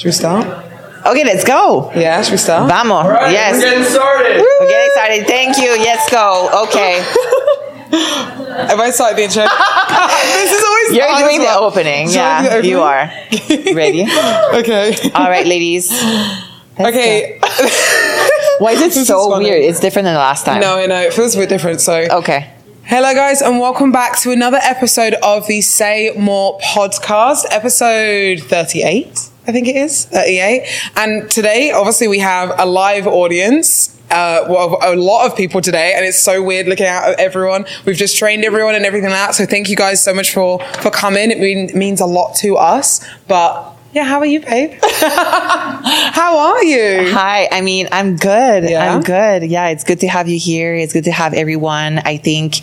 Should we start? Okay, let's go. Yeah, should we start? Vamos. Right, yes. We're getting started. We're getting started. Thank you. Let's go. Okay. Have I started the intro? this is always You're hard as doing the well. opening. Should Yeah, the you are. Ready? Okay. All right, ladies. Let's Okay. Why is it This so funny. weird? It's different than the last time. no, I know. It feels a bit different. So, Okay. hello, guys, and welcome back to another episode of the Say More podcast, episode 38, I think it is. 38. And today, obviously, we have a live audience. Uh, well, a lot of people today, and it's so weird looking out at everyone. We've just trained everyone and everything like that. So thank you guys so much for for coming. It mean, means a lot to us. But yeah, how are you, babe? how are you? Hi. I mean, I'm good. Yeah? I'm good. Yeah, it's good to have you here. It's good to have everyone. I think,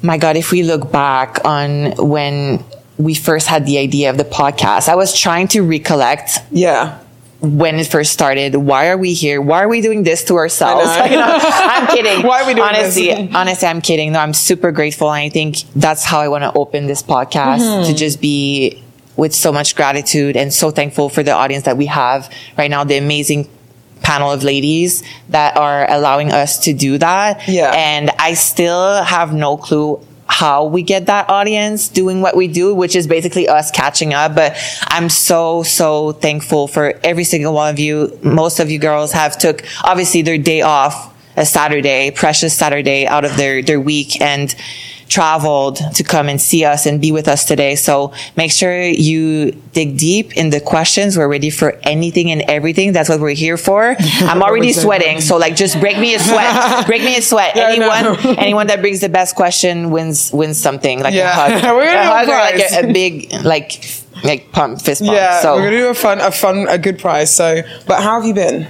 my God, if we look back on when we first had the idea of the podcast, I was trying to recollect Yeah. when it first started. Why are we here? Why are we doing this to ourselves? I know. Know, I'm kidding. Why are we doing honestly, this? honestly, I'm kidding. No, I'm super grateful. And I think that's how I want to open this podcast Mm-hmm. to just be with so much gratitude and so thankful for the audience that we have right now, the amazing panel of ladies that are allowing us to do that. Yeah. And I still have no clue how we get that audience doing what we do, which is basically us catching up. But I'm so, so thankful for every single one of you. Most of you girls have took obviously their day off, a Saturday, precious Saturday out of their, their week and traveled to come and see us and be with us today. So make sure you dig deep in the questions. We're ready for anything and everything. That's what we're here for. I'm already sweating. So like just break me a sweat. break me a sweat. Yeah, anyone anyone that brings the best question wins wins something like Yeah. a hug, We're gonna a hug or like a, a big like like pump fist bump. Yeah, so we're gonna do a fun, a fun, a good prize. So, but how have you been?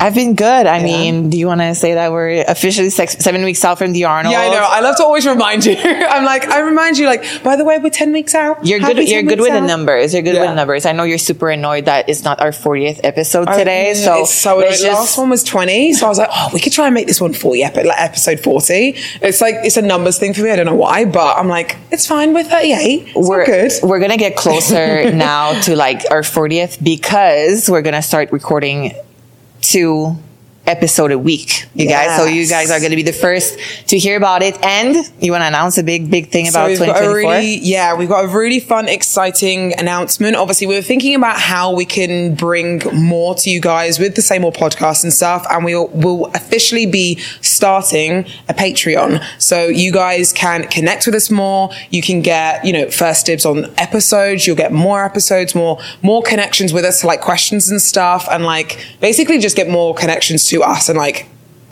I've been good. I mean, do you want to say that we're officially six, seven weeks out from the Arnold? Yeah, I know. I love to always remind you. I'm like, I remind you, like, by the way, we're ten weeks out. You're Happy good. You're good with the numbers. You're good Yeah. with numbers. I know you're super annoyed that it's not our 40th episode I- today. yeah, so it's so let's the last one was 20, so I was like, oh, we could try and make this one 40, epi- like episode 40. It's like it's a numbers thing for me. I don't know why, but I'm like, it's fine. We're 38. It's we're good. We're gonna get closer now to like our 40th because we're gonna start recording two episode a week, you guys. So you guys are gonna be the first to hear about it. And you want to announce a big, big thing So about a 2024? really, yeah, we've got a really fun, exciting announcement. Obviously, we were thinking about how we can bring more to you guys with the same old podcast and stuff, and we will will officially be starting a Patreon. So you guys can connect with us more. You can get, you know, first dibs on episodes. You'll get more episodes, more more connections with us, like questions and stuff, and like basically just get more connections to us and like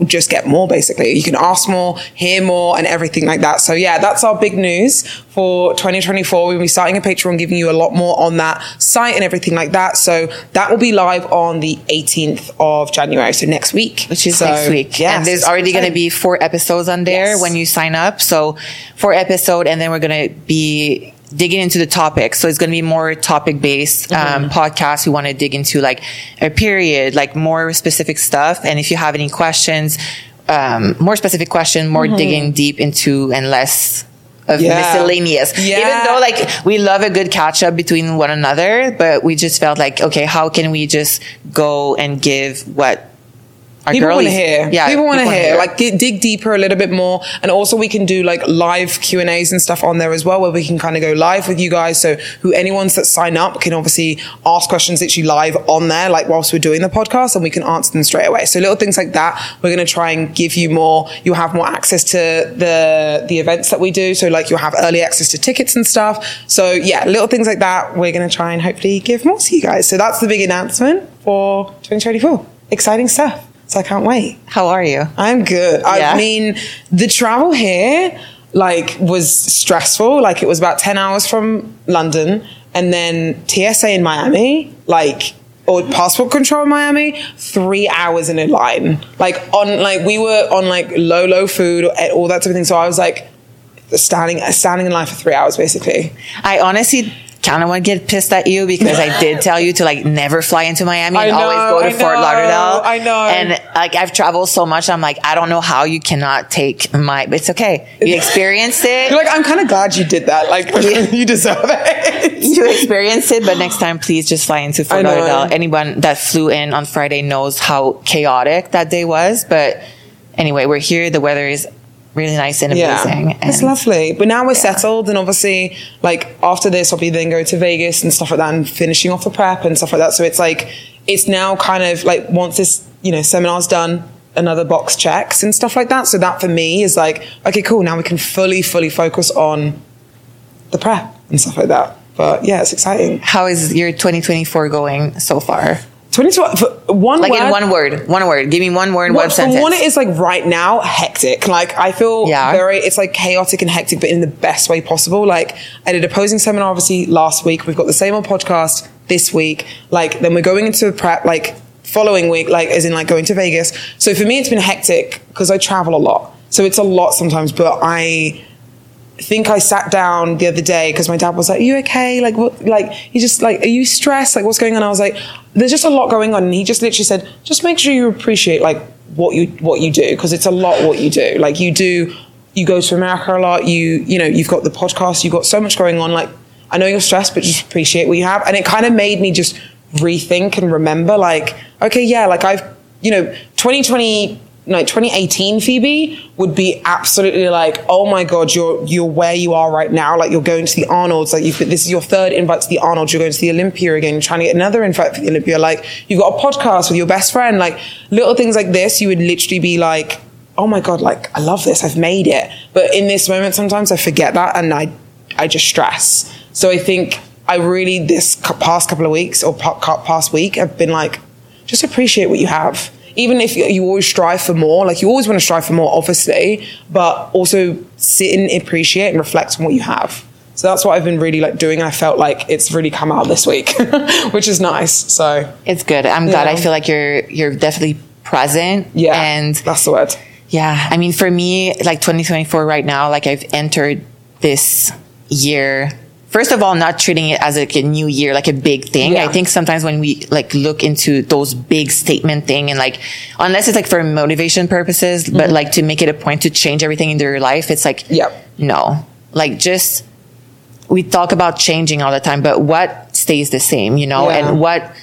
just get more basically. You can ask more, hear more, and everything like that. So yeah, that's our big news for 2024. We'll be starting a Patreon, giving you a lot more on that site and everything like that. So that will be live on the 18th of January. So next week. which is So, next week. Yeah. and there's already going to be four episodes on there Yes. when you sign up. So four episode, and then we're going to be digging into the topic. So it's going to be more topic based Mm-hmm. um, podcast. We want to dig into like a period, like more specific stuff. And if you have any questions, um, more specific question, more digging deep into and less of Mm-hmm. Yeah. miscellaneous. Yeah. Even though like we love a good catch up between one another, but we just felt like, okay, how can we just go and give what our People want to hear. Yeah, people want to hear. Like get, dig deeper a little bit more, and also we can do like live Q and A's and stuff on there as well, where we can kind of go live with you guys. So who anyone's that sign up can obviously ask questions literally live on there, like whilst we're doing the podcast, and we can answer them straight away. So little things like that, we're going to try and give you more. You'll have more access to the the events that we do. So like you'll have early access to tickets and stuff. So yeah, little things like that. We're going to try and hopefully give more to you guys. So that's the big announcement for 2024. Exciting stuff. So I can't wait. How are you? I'm good. Yeah? I mean, the travel here like was stressful. Like it was about 10 hours from London and then TSA in Miami, like or passport control in Miami, three hours in a line. Like on like we were on like low, low food and all that type of thing. So I was like standing standing in line for three hours basically. I honestly kind of want to get pissed at you because I did tell you to like never fly into Miami and know, always go to I Fort know, Lauderdale. I know. And like I've traveled so much, I'm like, I don't know how you cannot take my. It's okay. You experienced it. You're like, I'm kind of glad you did that. Like, you deserve it. you experienced it, but next time, please just fly into Fort Lauderdale. Anyone that flew in on Friday knows how chaotic that day was. But anyway, we're here. The weather is really nice and amazing. It's and- lovely. But now we're settled, and obviously, like after this, I'll be then going to Vegas and stuff like that, and finishing off the prep and stuff like that. So it's like it's now kind of like once this you know seminar's done, another box checks and stuff like that. So that for me is like okay, cool. Now we can fully, fully focus on the prep and stuff like that. But yeah, it's exciting. How is your 2024 going so far? 2012, for one Like word, in one word, one word. Give me one word, What, one sentence. one, it is like right now hectic. Like I feel Yeah. very, it's like chaotic and hectic, but in the best way possible. Like I did a posing seminar obviously last week. We've got the same old podcast this week. Like then we're going into a prep like following week, like as in like going to Vegas. So for me, it's been hectic because I travel a lot. So it's a lot sometimes, but I think I sat down the other day because my dad was like, "Are you okay? Like, what? Like, he just like, are you stressed? Like, what's going on?" I was like, "There's just a lot going on," and he just literally said, "Just make sure you appreciate like what you what you do because it's a lot what you do. Like, you do, you go to America a lot. You you know, you've got the podcast. You've got so much going on. Like, I know you're stressed, but just appreciate what you have." And it kind of made me just rethink and remember, like, okay, yeah, like I've you know, 2020 no, 2018 Phoebe would be absolutely like, oh my god, you're you're where you are right now. Like you're going to the Arnold's. Like you've this is your third invite to the Arnold's. You're going to the Olympia again. You're trying to get another invite for the Olympia. Like you've got a podcast with your best friend. Like little things like this, you would literally be like, oh my god, like I love this. I've made it. But in this moment, sometimes I forget that and I I just stress. So I think I really this past couple of weeks or past week, I've been like, just appreciate what you have. Even if you, you always strive for more, like you always want to strive for more, obviously, but also sit and appreciate and reflect on what you have. So that's what I've been really like doing, I felt like it's really come out this week, which is nice. So It's good. I'm glad. I feel like you're you're definitely present. yeah, And that's the word. yeah, I mean, for me, like 2024 right now, like I've entered this year. First of all, not treating it as like a new year, like a big thing. Yeah. I think sometimes when we like look into those big statement thing and like, unless it's like for motivation purposes, but like to make it a point to change everything in your life, it's like, Mm-hmm. Yep. no, like just, we talk about changing all the time, but what stays the same, you know, Yeah. and what,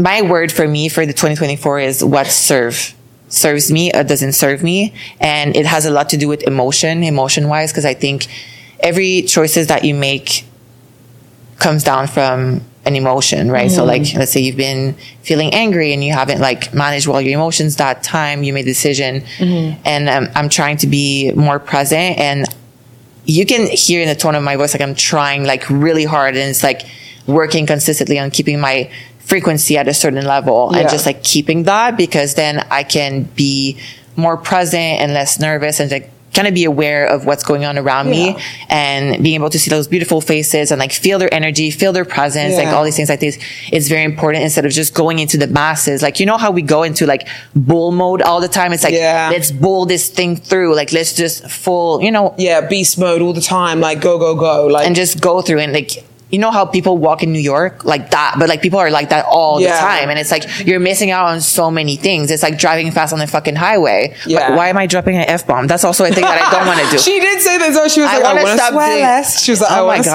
my word for me for the 2024 is what serve serves me or doesn't serve me and it has a lot to do with emotion emotion wise because i think every choices that you make comes down from an emotion right? So like let's say you've been feeling angry and you haven't like managed well your emotions that time you made a decision. And um, i'm trying to be more present and you can hear in the tone of my voice like I'm trying like really hard and it's like working consistently on keeping my frequency at a certain level and just like keeping that because then I can be more present and less nervous and like kind of be aware of what's going on around me and being able to see those beautiful faces and like feel their energy, feel their presence, like all these things like this is very important instead of just going into the masses. Like, you know how we go into like bull mode all the time? It's like, Yeah. let's bull this thing through. Like, let's just full, you know, Yeah, beast mode all the time. Like go go go. Like and just go through and like you know how people walk in New York like that, but like people are like that all Yeah. the time, and it's like you're missing out on so many things. It's like driving fast on the fucking highway. Yeah. Why am I dropping an f bomb? That's also a thing that I don't want to do. She did say this. Oh, she was I like, I, want to swear doing- less. She was like, I Oh my want to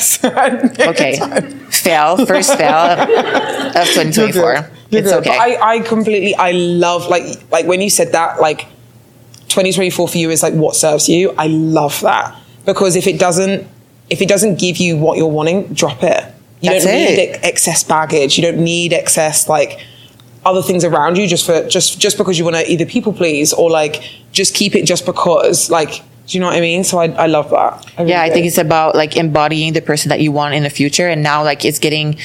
swear God. less. okay, fail first fail of 2024. You're It's good. okay. But I, I completely, I love like, like when you said that, like 2024 for you is like what serves you. I love that because if it doesn't, if it doesn't give you what you're wanting, drop it. You That's don't need it. excess baggage. You don't need excess like other things around you just for just just because you want to either people please or like just keep it just because like do you know what I mean? So I, I love that. really yeah, I do. think it's about like embodying the person that you want in the future. And now like it's getting,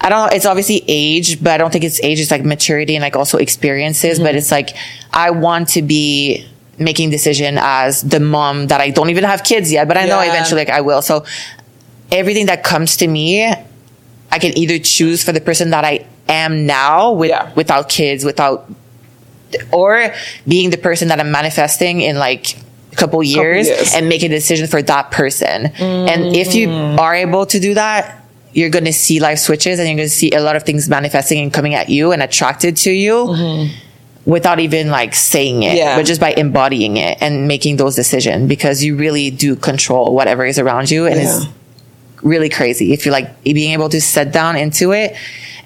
I don't know, it's obviously age, but I don't think it's age. It's like maturity and like also experiences. But mm-hmm. it's like, I want to be making decision as the mom that I don't even have kids yet, but I know eventually like I will. So everything that comes to me, I can either choose for the person that I am now with, Yeah. without kids, without, or being the person that I'm manifesting in like a couple years, years. and make a decision for that person. And if you Mm. are able to do that, you're going to see life switches and you're going to see a lot of things manifesting and coming at you and attracted to you without even like saying it. Yeah. but just by embodying it and making those decisions because you really do control whatever is around you. And it's really crazy if you're like being able to sit down into it.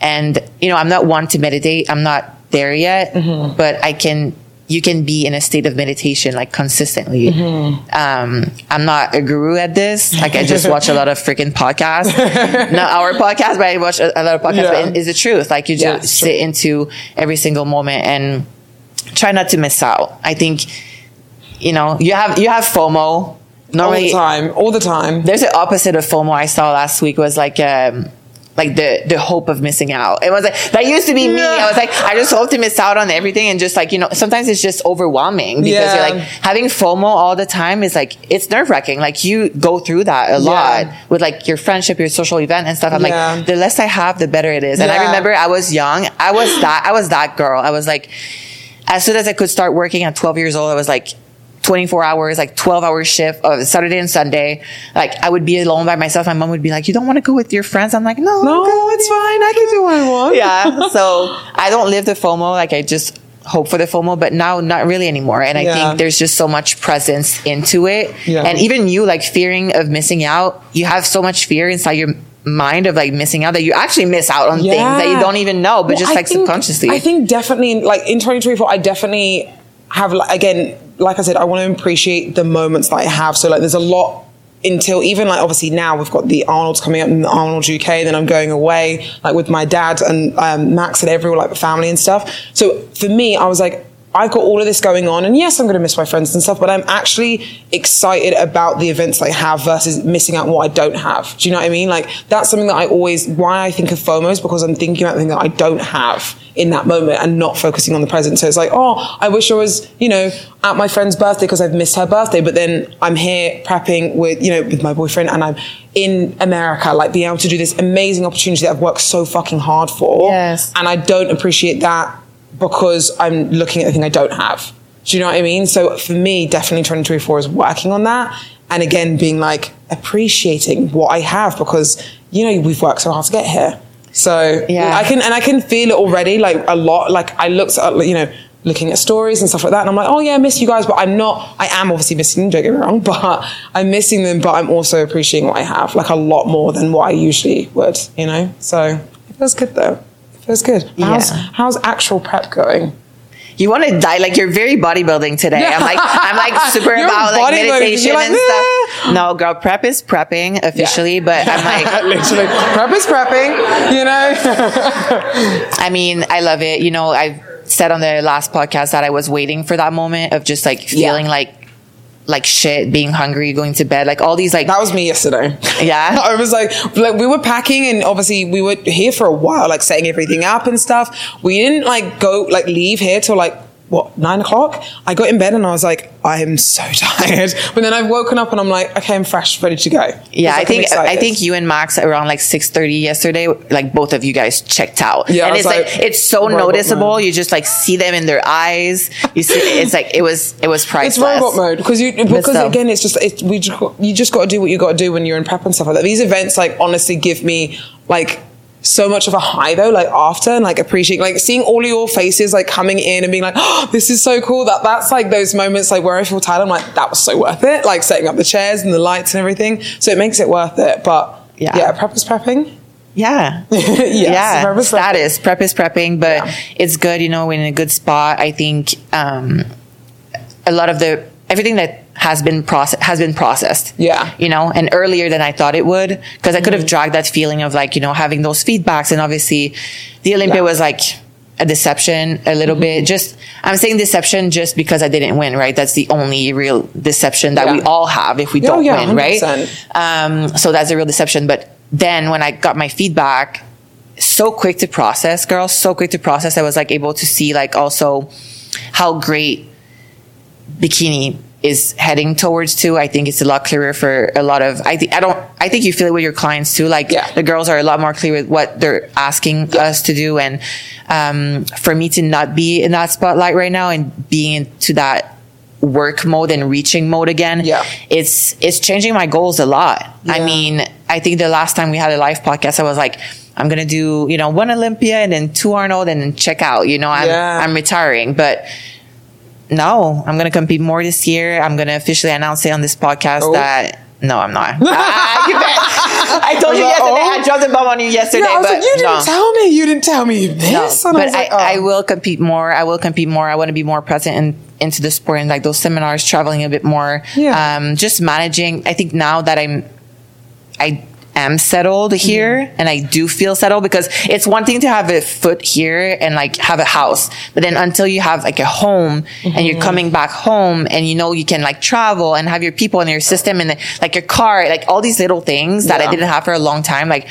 And, you know, I'm not one to meditate. I'm not there yet, Mm-hmm. but I can, you can be in a state of meditation like consistently. Mm-hmm. Um, I'm not a guru at this. Like I just watch a lot of freaking podcasts, not our podcast, but I watch a, a lot of podcasts, Yeah. but it's the truth. Like you just Yeah, sit into every single moment and try not to miss out. I think, you know, you have, you have FOMO. Normally, all the time, all the time. there's the opposite of FOMO I saw last week was like um like the the hope of missing out. It was like that used to be me. I was like, I just hope to miss out on everything and just like, you know, sometimes it's just overwhelming because Yeah. you're like having FOMO all the time is like it's nerve wracking. Like you go through that a lot with like your friendship, your social event and stuff. I'm Yeah. like, the less I have, the better it is. And I remember I was young. I was that I was that girl. I was like as soon as I could start working at 12 years old, I was like 24 hours, like 12 hour shift of Saturday and Sunday. Like I would be alone by myself. My mom would be like, you don't want to go with your friends? I'm like, no. No, it's fine. I can do what I want. Yeah. So I don't live the FOMO. Like I just hope for the FOMO, but now not really anymore. And I Yeah. think there's just so much presence into it. Yeah. And even you like fearing of missing out, you have so much fear inside your mind of like missing out that you actually miss out on things that you don't even know, but Well, just I like think- subconsciously. I think definitely, like in 2024, I definitely have, like, again, like I said, I want to appreciate the moments that I have. So, like, there's a lot until even like obviously now we've got the Arnold's coming up in the Arnold UK, then I'm going away like with my dad and um, Max and everyone, like the family and stuff. So for me, I was like, I've got all of this going on, and yes, I'm going to miss my friends and stuff, but I'm actually excited about the events I have versus missing out on what I don't have. Do you know what I mean? Like that's something that I always why I think of FOMO is because I'm thinking about the thing that I don't have in that moment and not focusing on the present. So it's like, oh, I wish I was, you know, at my friend's birthday because I've missed her birthday, but then I'm here prepping with, you know, with my boyfriend and I'm in America, like being able to do this amazing opportunity that I've worked so fucking hard for. Yes. And I don't appreciate that because I'm looking at the thing I don't have. Do you know what I mean? So for me, definitely 2024 is working on that. And again, being like appreciating what I have because, you know, we've worked so hard to get here. So Yeah. I can, and I can feel it already, like a lot. Like I looked at, you know, looking at stories and stuff like that. And I'm like, oh yeah, I miss you guys, but I'm not, I am obviously missing them, don't get me wrong, but I'm missing them, but I'm also appreciating what I have, like a lot more than what I usually would, you know? So it feels good though. Feels good. How's, Yeah. how's actual prep going? you want to die like you're very bodybuilding today. I'm like I'm like super about like meditation like, and stuff. No, girl, prep is prepping officially, but I'm like Literally, prep is prepping, you know? I mean, I love it. You know, I said on the last podcast that I was waiting for that moment of just like feeling Yeah. like like shit, being hungry, going to bed, like all these like That was me yesterday. Yeah? I was like, like we were packing and obviously we were here for a while, like setting everything up and stuff. We didn't like go, like leave here till like, what, nine o'clock? I got in bed and I was like, I am so tired. But then I've woken up and I'm like, okay, I'm fresh, ready to go. Yeah, I like, think I think you and Max around like six thirty yesterday, like both of you guys checked out. Yeah, and it's like, like, it's so noticeable. mode. You just like see them in their eyes. You see, it's like it was it was priceless. It's robot mode because you because still. again it's just it's, we just, you just got to do what you got to do when you're in prep and stuff like that. These events like honestly give me like so much of a high though like after and like appreciating like seeing all your faces like coming in and being like oh this is so cool that that's like those moments like where I feel tired I'm like that was so worth it like setting up the chairs and the lights and everything so it makes it worth it but Yeah. yeah, prep is prepping Yeah. yes, yeah. prep is prepping. Status. Prep is prepping, but Yeah. it's good, you know, we're in a good spot. I think um, a lot of the everything that has been process has been processed. Yeah. You know, and earlier than I thought it would. Because I could Mm-hmm. have dragged that feeling of like, you know, having those feedbacks and obviously the Olympia Yeah. was like a deception a little bit. Mm-hmm. Just I'm saying deception just because I didn't win, right? That's the only real deception that Yeah. we all have if we Yeah, don't yeah, win, right? 100%. Um, so that's a real deception. But then when I got my feedback, so quick to process, girl, so quick to process. I was like able to see like also how great bikini is heading towards too. I think it's a lot clearer for a lot of, I think, I don't, I think you feel it with your clients too. Like Yeah. the girls are a lot more clear with what they're asking us to do. And, um, for me to not be in that spotlight right now and being into that work mode and reaching mode again. Yeah. It's it's changing my goals a lot. I mean, I think the last time we had a live podcast, I was like, I'm gonna do, you know, one Olympia and then two Arnold and then check out. You know, I'm Yeah. I'm retiring. But no, I'm gonna compete more this year. I'm gonna officially announce it on this podcast Oh. that no, I'm not. Bet. I told you yesterday. I dropped the bomb on you yesterday, Yeah, I was but like, you didn't no. tell me. You didn't tell me this. No, And but I, like, oh. I will compete more. I will compete more. I want to be more present in, into the sport and like those seminars, traveling a bit more. Yeah. Um, just managing. I think now that I'm, I am settled Mm-hmm. here and I do feel settled because it's one thing to have a foot here and like have a house, but then until you have like a home and Mm-hmm. you're coming back home and you know you can like travel and have your people in your system and like your car, like all these little things that I didn't have for a long time, like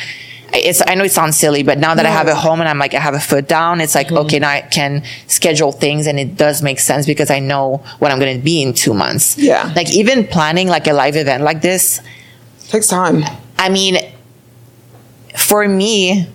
it's I know it sounds silly, but now that I have a home and I'm like I have a foot down, it's like okay now I can schedule things and it does make sense because I know what I'm going to be in two months. Yeah. like even planning like a live event like this, takes time. I mean, for me.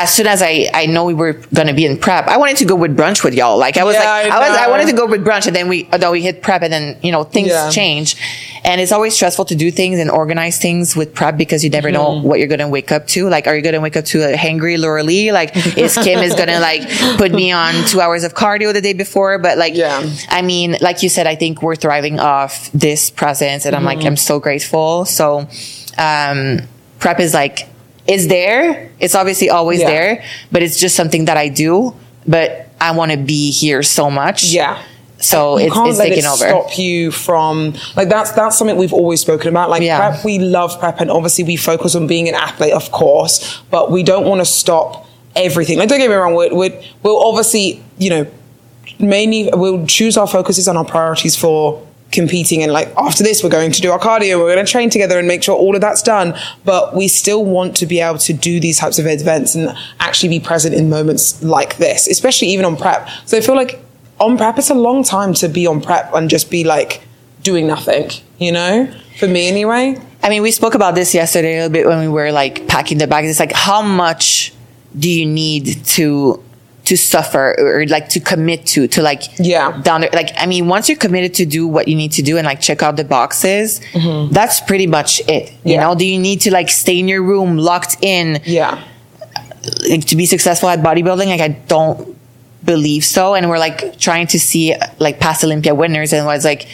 As soon as I, I know we were gonna be in prep, I wanted to go with brunch with y'all. Like I was Yeah, like I I, was I wanted to go with brunch and then we although we hit prep and then you know things Yeah. change. And it's always stressful to do things and organize things with prep because you never Mm-hmm. know what you're gonna wake up to. Like, are you gonna wake up to a hangry Lauralie? Like, is Kim is gonna like put me on two hours of cardio the day before? But like, Yeah. I mean, like you said, I think we're thriving off this presence, and I'm like, Mm-hmm. I'm so grateful. So, um, prep is like, is there. It's obviously always Yeah. there, but it's just something that I do. But I want to be here so much. Yeah. So you it's, can't it's let taking it over. stop you from like that's that's something we've always spoken about. Like Yeah. prep, we love prep, and obviously we focus on being an athlete, of course, but we don't want to stop everything. Like don't get me wrong, we're, we're, we'll obviously you know mainly we'll choose our focuses and our priorities for competing and like after this we're going to do our cardio we're going to train together and make sure all of that's done. But we still want to be able to do these types of events and actually be present in moments like this especially even on prep. So i feel like on prep it's a long time to be on prep and just be like doing nothing you know? For me anyway. I mean, we spoke about this yesterday a little bit when we were like packing the bags. It's like, how much do you need to to suffer or like to commit to to like Yeah. down there? Like, I mean, once you're committed to do what you need to do and like check out the boxes, that's pretty much it. You Mm-hmm. Yeah. know, do you need to like stay in your room locked in? yeah like, to be successful at bodybuilding like i don't believe so and we're like trying to see like past olympia winners and was like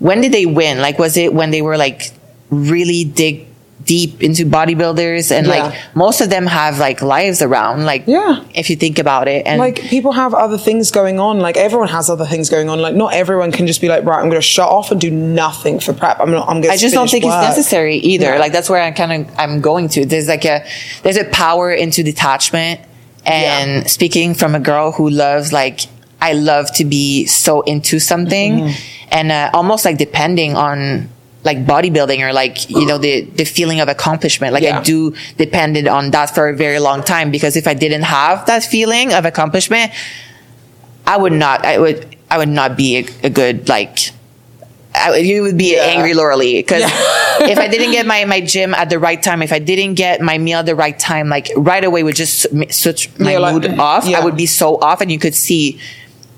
when did they win like was it when they were like really dig deep into bodybuilders and Yeah. like most of them have like lives around like Yeah. if you think about it and like people have other things going on like everyone has other things going on like not everyone can just be like right i'm going to shut off and do nothing for prep i'm not i'm to I just don't think it's necessary either. Yeah. Like that's where I kind of I'm going to. There's like a there's a power into detachment, and Yeah. speaking from a girl who loves like I love to be so into something, Mm-hmm. and uh, almost like depending on like bodybuilding or like you know the the feeling of accomplishment. Like Yeah. I do depended on that for a very long time because if I didn't have that feeling of accomplishment, I would not. I would. I would not be a, a good like. I, you would be Yeah. angry Lauralie because if I didn't get my, my gym at the right time, if I didn't get my meal at the right time, like right away would just switch my Yeah, like- mood off. yeah. I would be so off, and you could see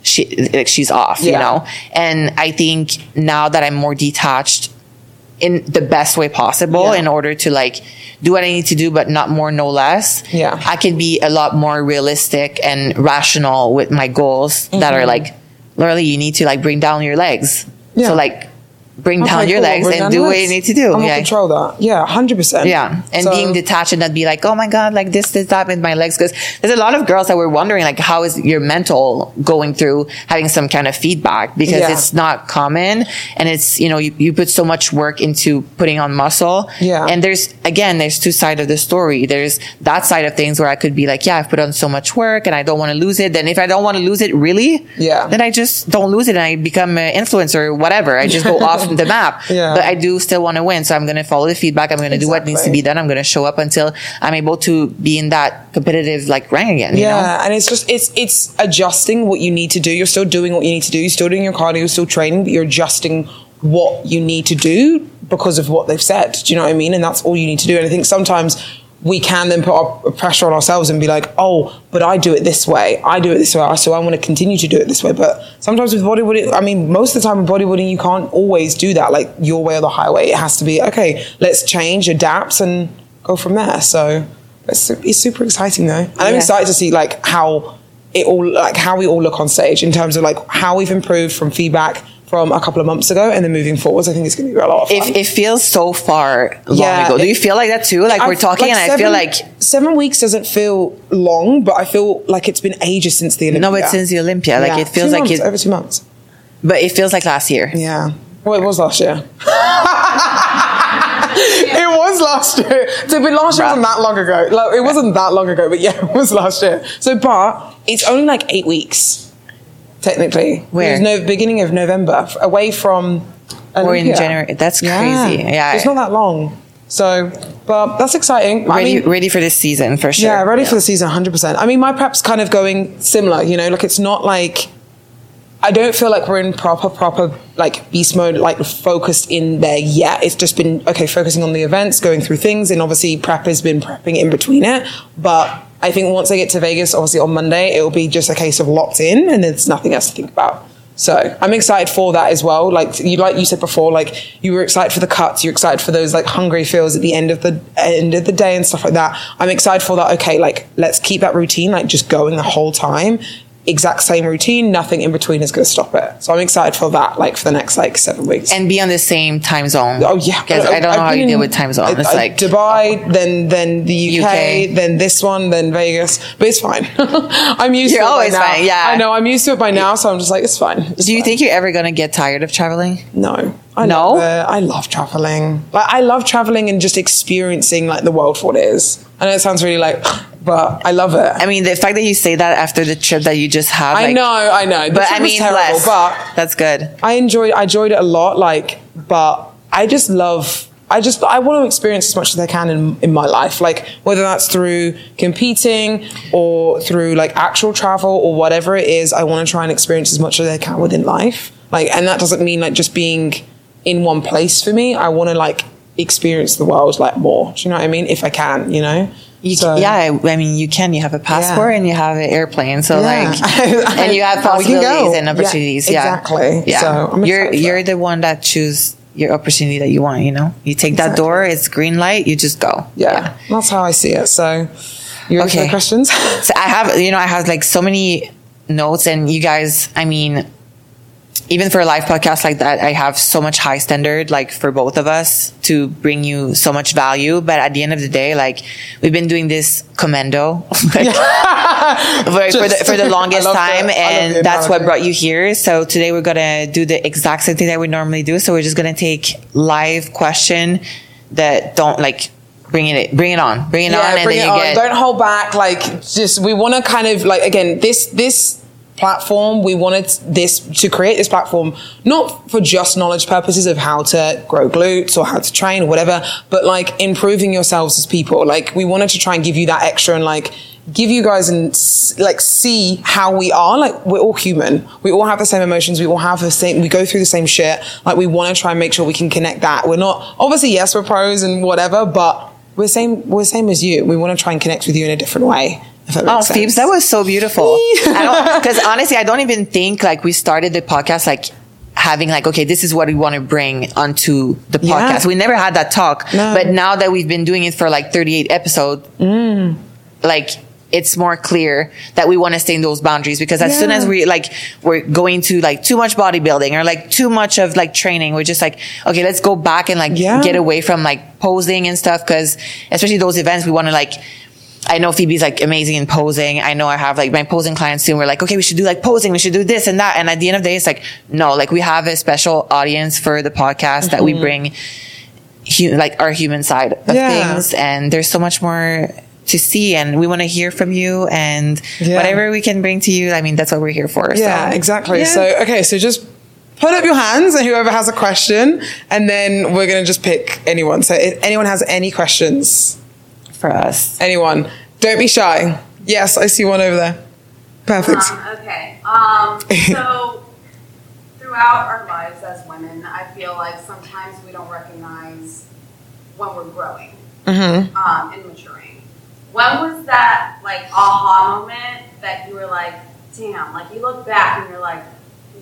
she like she's off, you know. And I think now that I'm more detached in the best way possible, Yeah. in order to like do what I need to do, but not more, no less. Yeah. I can be a lot more realistic and rational with my goals that Mm-hmm. are like, literally, you need to like bring down your legs. Yeah. So like bring Okay, down your cool. legs Bring and do what you need to do. I'm yeah. control that. Yeah, hundred percent. Yeah, and So- being detached and not be like, oh my god, like this, this, that with my legs. Because there's a lot of girls that were wondering, like, how is your mental going through having some kind of feedback because Yeah. it's not common, and it's you know you, you put so much work into putting on muscle. Yeah. and there's again there's two sides of the story. There's that side of things where I could be like, yeah, I've put on so much work and I don't want to lose it. Then if I don't want to lose it, really, Yeah. then I just don't lose it and I become an influencer or whatever. I just go off the map. Yeah. But I do still want to win, so I'm going to follow the feedback. I'm going to do what needs to be done. I'm going to show up until I'm able to be in that competitive like rank again. You Yeah, know? and it's just it's it's adjusting what you need to do. You're still doing what you need to do. You're still doing your cardio, you're still training, but you're adjusting what you need to do because of what they've said. Do you know what I mean? And that's all you need to do. And I think sometimes we can then put our pressure on ourselves and be like, oh, but I do it this way. I do it this way. So I want to continue to do it this way. But sometimes with bodybuilding, I mean, most of the time with bodybuilding, you can't always do that. Like your way or the highway. It has to be, okay, let's change, adapt, and go from there. So it's, it's super exciting though. And I'm excited to see like how it all, like how we all look on stage in terms of like how we've improved from feedback from a couple of months ago and then moving forwards. I think it's going to be a lot of fun. It, it feels so far long Yeah, ago. Do it- you feel like that too? Like we're I've- talking, and I feel like seven weeks doesn't feel long, but I feel like it's been ages since the Olympia. no, but since the Olympia, like Yeah. it feels Two like months, it, over two months. but it feels like last year. Yeah. Well, it was last year. it was last year. So, but last year Bruh. wasn't that long ago. Like, it wasn't that long ago, but yeah, it was last year. So, but it's only like eight weeks, technically. Where? It was no beginning of November, away from. Or in January. That's crazy. Yeah. It's not that long. So, but that's exciting. I Ready, mean, ready for this season for sure. yeah, ready for the season, hundred percent. I mean, my prep's kind of going similar. You know, like it's not like I don't feel like we're in proper, proper like beast mode, like focused in there yet. It's just been okay, focusing on the events, going through things, and obviously prep has been prepping in between it. But I think once I get to Vegas, obviously on Monday, it will be just a case of locked in, and there's nothing else to think about. So I'm excited for that as well. Like you, like you said before, like you were excited for the cuts, you're excited for those like hungry feels at the end of the end of the day and stuff like that. I'm excited for that. Okay, like let's keep that routine like just going the whole time. Exact same routine, nothing in between is going to stop it. So I'm excited for that, like for the next like seven weeks. And be on the same time zone. Oh yeah, Because I don't know I've how been you deal with time zone. It's I- like Dubai, then then the UK, UK. then this one, then Vegas. But it's fine. I'm used You're to it always by now. fine, yeah. I know I'm used to it by now, so I'm just like it's fine. It's Do you fine. think you're ever gonna get tired of traveling? No. I No? love. I love traveling. Like I love traveling and just experiencing like the world for what it is. I know it sounds really like, but I love it. I mean, the fact that you say that after the trip that you just had, I like, know, I know. The but I mean, terrible, bless. but that's good. I enjoyed I enjoyed it a lot, like, but I just love I just I want to experience as much as I can in, in my life. Like whether that's through competing or through like actual travel or whatever it is, I want to try and experience as much as I can within life. Like and that doesn't mean like just being in one place for me. I want to like experience the world like more. Do you know what I mean? If I can, you know? You So- yeah, I, I mean, you can. You have a passport Yeah. and you have an airplane, so Yeah. like, and you have We can go. possibilities and opportunities. Yeah, exactly. Yeah, So, I'm you're you're the one that choose your opportunity that you want. You know, you take that door, it's green light, you just go. Yeah, That's how I see it. So you Okay. questions? So I have, you know, I have like so many notes, and you guys, I mean, even for a live podcast like that, I have so much high standard, like for both of us to bring you so much value. But at the end of the day, like we've been doing this commando like, for, for, the, for the longest I love the- time, and that's what brought you here. So today we're gonna do the exact same thing that we normally do. So we're just gonna take live question that don't like bring it, bring it on, bring it on, and bring it you on. get. Don't hold back. Like, just we want to kind of like again this this platform. We wanted this to create this platform not for just knowledge purposes of how to grow glutes or how to train or whatever, but like improving yourselves as people. Like, we wanted to try and give you that extra and like give you guys and like see how we are. Like we're all human. We all have the same emotions. We all have the same we go through the same shit. Like we want to try and make sure we can connect that. We're not obviously yes we're pros and whatever but we're same we're same as you. We want to try and connect with you in a different way Oh, sense. Phoebes, that was so beautiful. Because honestly, I don't even think like we started the podcast like having like, okay, this is what we want to bring onto the Yeah. podcast. We never had that talk. No. But now that we've been doing it for like 38 episodes, Mm. like it's more clear that we want to stay in those boundaries because as soon as we like we're going to like too much bodybuilding or like too much of like training we're just like okay let's go back and like Yeah. get away from like posing and stuff because especially those events we want to like I know Phoebe's like amazing in posing. I know I have like my posing clients soon. We're like, okay, we should do like posing. We should do this and that. And at the end of the day, it's like, no, like we have a special audience for the podcast that we bring hu- like our human side of Mm-hmm. Yeah. things. And there's so much more to see and we want to hear from you and Yeah. whatever we can bring to you. I mean, that's what we're here for. Yeah, so. exactly. Yeah. So, okay, so just put up your hands and whoever has a question, and then we're going to just pick anyone. So, if anyone has any questions, for us. anyone, don't be shy. Yes, I see one over there. Perfect. Um, okay. Um, so throughout our lives as women, I feel like sometimes we don't recognize when we're growing um, and maturing. when was that like aha moment that you were like, damn, like you look back and you're like,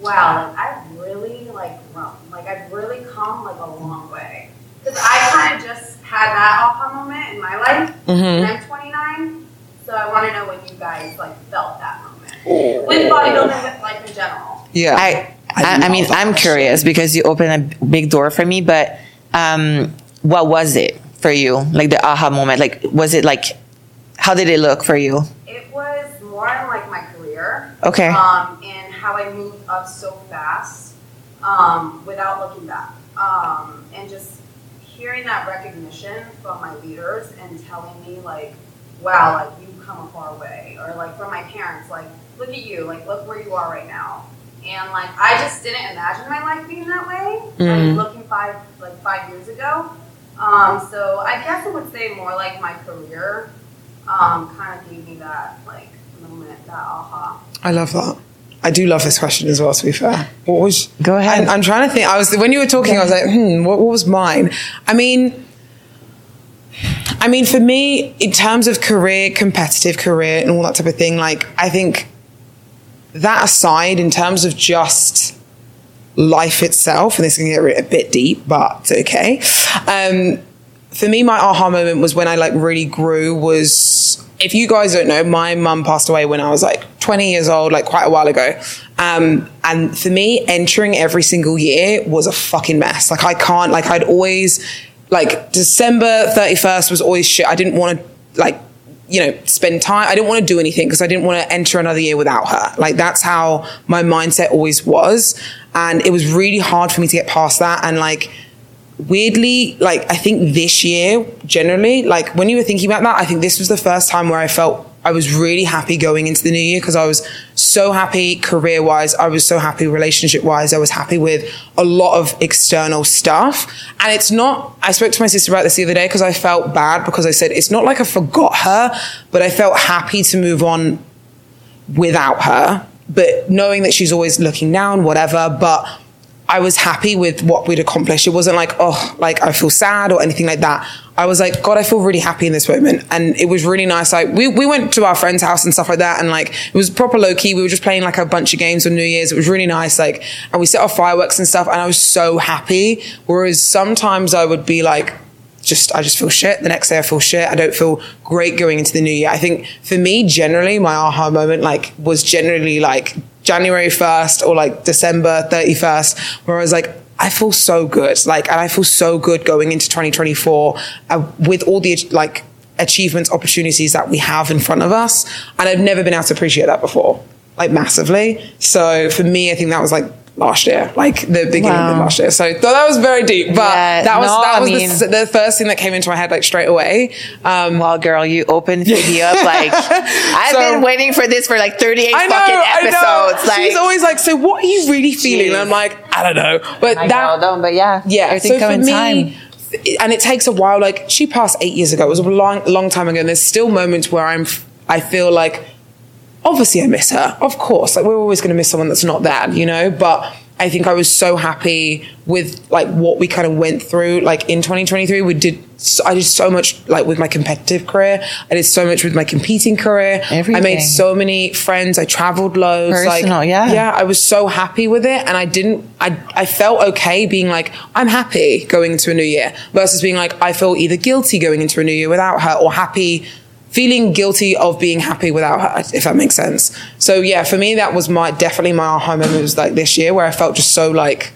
wow, like I've really like grown, like I've really come like a long way. Because I kind of just had that aha moment in my life, and I'm 29, so I want to know when you guys like felt that moment with bodybuilding, with life in general. Yeah. I, I, I mean, I'm question. curious because you opened a big door for me, but um, what was it for you? Like the aha moment? Like, was it like, how did it look for you? It was more like my career. Okay. Um, and how I moved up so fast um, without looking back. Um, and just hearing that recognition from my leaders and telling me like, wow, like you've come a far way. Or like from my parents, like, look at you, like look where you are right now. And like I just didn't imagine my life being that way. Mhm. Like looking five like five years ago. Um, so I guess I would say more like my career um, kind of gave me that like moment, that aha. I love that. I do love this question as well. To be fair, what was? Go ahead. I'm, I'm trying to think. I was when you were talking. I was like, hmm, what, what was mine? I mean, I mean, for me, in terms of career, competitive career, and all that type of thing, like I think that aside, in terms of just life itself, and this can get a bit deep, but okay. Um, for me, my aha moment was when I like really grew. Was if you guys don't know, my mum passed away when I was like 20 years old, like quite a while ago. Um, and for me, entering every single year was a fucking mess. Like I can't, like I'd always, like December 31st was always shit. I didn't want to like you know, spend time. I didn't want to do anything because I didn't want to enter another year without her. Like that's how my mindset always was. And it was really hard for me to get past that. And like, weirdly, like I think this year, generally, like when you were thinking about that, I think this was the first time where I felt I was really happy going into the new year because I was so happy career wise. I was so happy relationship wise. I was happy with a lot of external stuff. And it's not, I spoke to my sister about this the other day because I felt bad because I said, it's not like I forgot her, but I felt happy to move on without her. But knowing that she's always looking down, whatever. But I was happy with what we'd accomplished. It wasn't like, oh, like I feel sad or anything like that. I was like, God, I feel really happy in this moment. And it was really nice. Like we, we went to our friend's house and stuff like that. And like, it was proper low key. We were just playing like a bunch of games on New Year's. It was really nice. Like, and we set off fireworks and stuff. And I was so happy. Whereas sometimes I would be like, just I just feel shit. The next day I feel shit. I don't feel great going into the new year. I think for me, generally, my aha moment like was generally like January first or like December thirty first, where I was like, I feel so good. Like, and I feel so good going into twenty twenty four uh, with all the like achievements, opportunities that we have in front of us, and I've never been able to appreciate that before, like massively. So for me, I think that was like last year, like the beginning of last year. So th- that was very deep, but Yeah, that was no, that I was mean- the, the first thing that came into my head like straight away. Um, Well, girl, you opened me up like I've So- been waiting for this for like 38 I know, fucking I know. episodes. Like, She's always like, "So what are you really feeling?" And I'm like, "I don't know," but I that know, but yeah, yeah. everything So come for in me, time. and it takes a while. Like she passed eight years ago. It was a long, long time ago. And there's still moments where I'm, I feel like, obviously I miss her. Of course, like we're always going to miss someone that's not there, you know. But I think I was so happy with like what we kind of went through. Like in 2023, we did. So, I did so much like with my competitive career. I did so much with my competing career. Everything. I made so many friends. I traveled loads. Personal, like, yeah. yeah. I was so happy with it, and I didn't. I I felt okay being like I'm happy going into a new year versus being like I feel either guilty going into a new year without her or happy. Feeling guilty of being happy without her, if that makes sense. So yeah, for me that was my definitely my aha moment was like this year where I felt just so like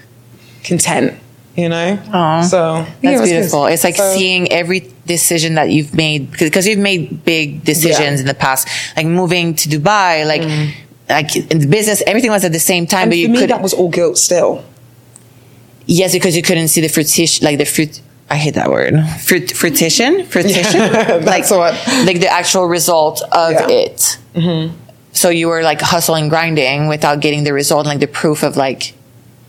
content, you know. Aw. so yeah, it That's was good. beautiful. It's like So- seeing every decision that you've made because you've made big decisions Yeah. Mm. in the past, like moving to Dubai, like like in the business, everything was at the same time, And but for you me could that was all guilt still. yes because you couldn't see the fruition, like the fruit. I hate that word. Fruit, fruition, fruition, That's like what- like the actual result of Yeah. it. So you were like hustling, grinding without getting the result, like the proof of like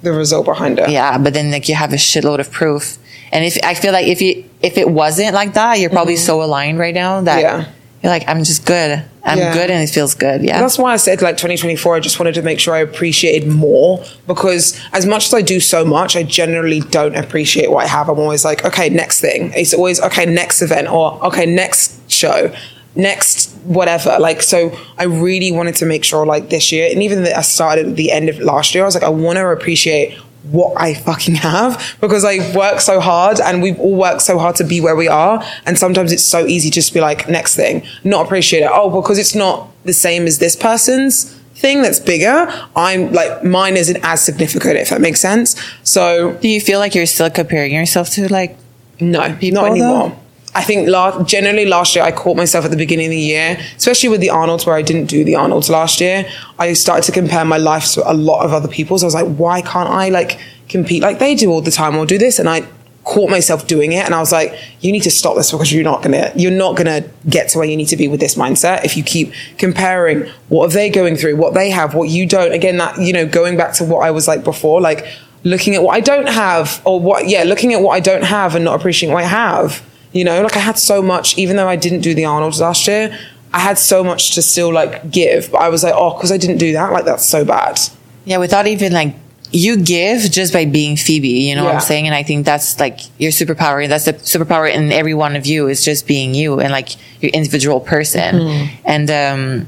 The result behind it. yeah, but then like you have a shitload of proof. And if I feel like if you if it wasn't like that, you're probably so aligned right now that Mm-hmm. Yeah. You're like, I'm just good. I'm Yeah. good and it feels good. Yeah. That's why I said like 2024, I just wanted to make sure I appreciated more because as much as I do so much, I generally don't appreciate what I have. I'm always like, okay, next thing. It's always, okay, next event or okay, next show. next whatever. Like, so I really wanted to make sure, like this year, and even that I started at the end of last year, I was like, I want to appreciate what I fucking have because I work so hard and we've all worked so hard to be where we are. And sometimes it's so easy just to be like, next thing, not appreciate it. Oh, because it's not the same as this person's thing that's bigger. I'm like, mine isn't as significant, if that makes sense. So, Do you feel like you're still comparing yourself to like no, People, not anymore. though? I think generally last year I caught myself at the beginning of the year, especially with the Arnolds where I didn't do the Arnolds last year. I started to compare my life to a lot of other people's. I was like, why can't I like compete like they do all the time or do this? And I caught myself doing it and I was like, you need to stop this because you're not gonna you're not gonna get to where you need to be with this mindset if you keep comparing what are they going through, what they have, what you don't. Again, that you know, going back to what I was like before, like looking at what I don't have or what yeah, looking at what I don't have and not appreciating what I have. You know, like I had so much, even though I didn't do the Arnold's last year, I had so much to still like give. But I was like, oh, because I didn't do that, like that's so bad. Yeah, without even like you give just by being Phoebe, you know what I'm saying? And I think that's like your superpower. That's the superpower in every one of you is just being you and like your individual person. Mm-hmm. And um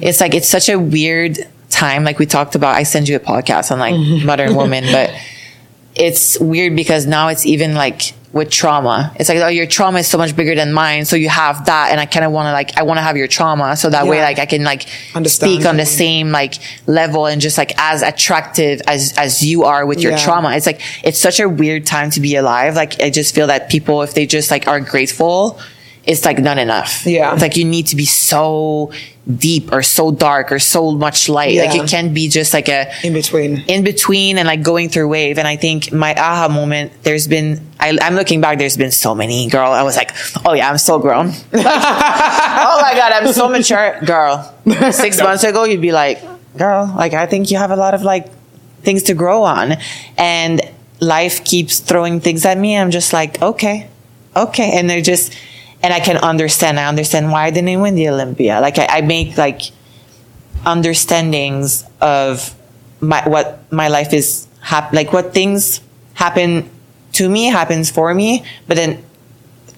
it's like it's such a weird time. Like we talked about, I send you a podcast on like Mm-hmm. modern woman, but it's weird because now it's even like with trauma. It's like, oh, your trauma is so much bigger than mine. So you have that. And I kind of want to like, I want to have your trauma. So that way, like I can like Understand. speak on the same like level and just like as attractive as, as you are with your Yeah. trauma. It's like, it's such a weird time to be alive. Like I just feel that people, if they just like aren't grateful, it's like not enough. Yeah. It's like you need to be so deep or so dark or so much light. Like it can't be just like a, In between. in between and like going through wave. And I think my aha moment, there's been, I, I'm looking back, there's been so many, girl. I was like, oh yeah, I'm so grown. oh my God, I'm so mature. Girl, six months ago, you'd be like, girl, like I think you have a lot of like things to grow on. And life keeps throwing things at me. I'm just like, okay, okay. And they're just, and I can understand. I understand why I didn't win the Olympia. Like I, I make like, understandings of my what my life is hap- like what things happen to me happens for me but then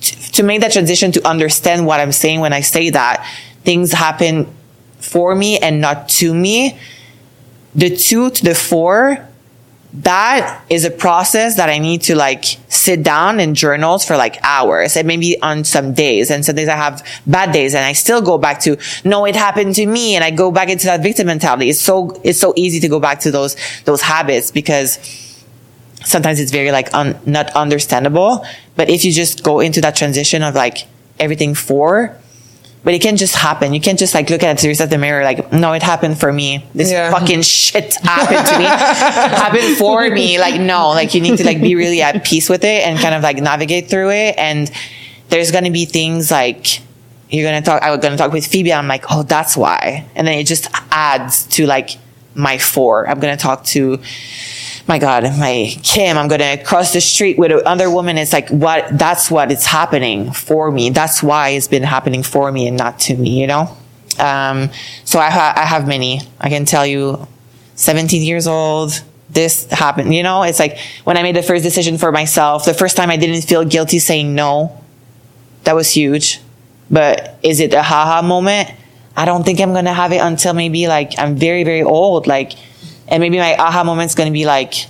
t- to make that transition to understand what i'm saying when i say that things happen for me and not to me the two to the four that is a process that I need to like sit down in journals for like hours and maybe on some days. And some days I have bad days and I still go back to, no, it happened to me. And I go back into that victim mentality. It's so, it's so easy to go back to those, those habits because sometimes it's very like un, not understandable. But if you just go into that transition of like everything for, but it can just happen. You can't just like look at yourself in the mirror like, no, it happened for me. This Yeah. fucking shit happened to me. happened for me. Like, no, like you need to like be really at peace with it and kind of like navigate through it. And there's going to be things like, you're going to talk, I was going to talk with Phoebe. I'm like, oh, that's why. And then it just adds to like my four. I'm going to talk to, my God, my Kim, I'm going to cross the street with another woman. It's like, what, that's what it's happening for me. That's why it's been happening for me and not to me, you know? Um, so I, ha- I have many. I can tell you 17 years old, this happened, you know? It's like when I made the first decision for myself, the first time I didn't feel guilty saying no, that was huge. But is it a haha moment? I don't think I'm going to have it until maybe like I'm very, very old. Like, and maybe my aha moment's going to be like,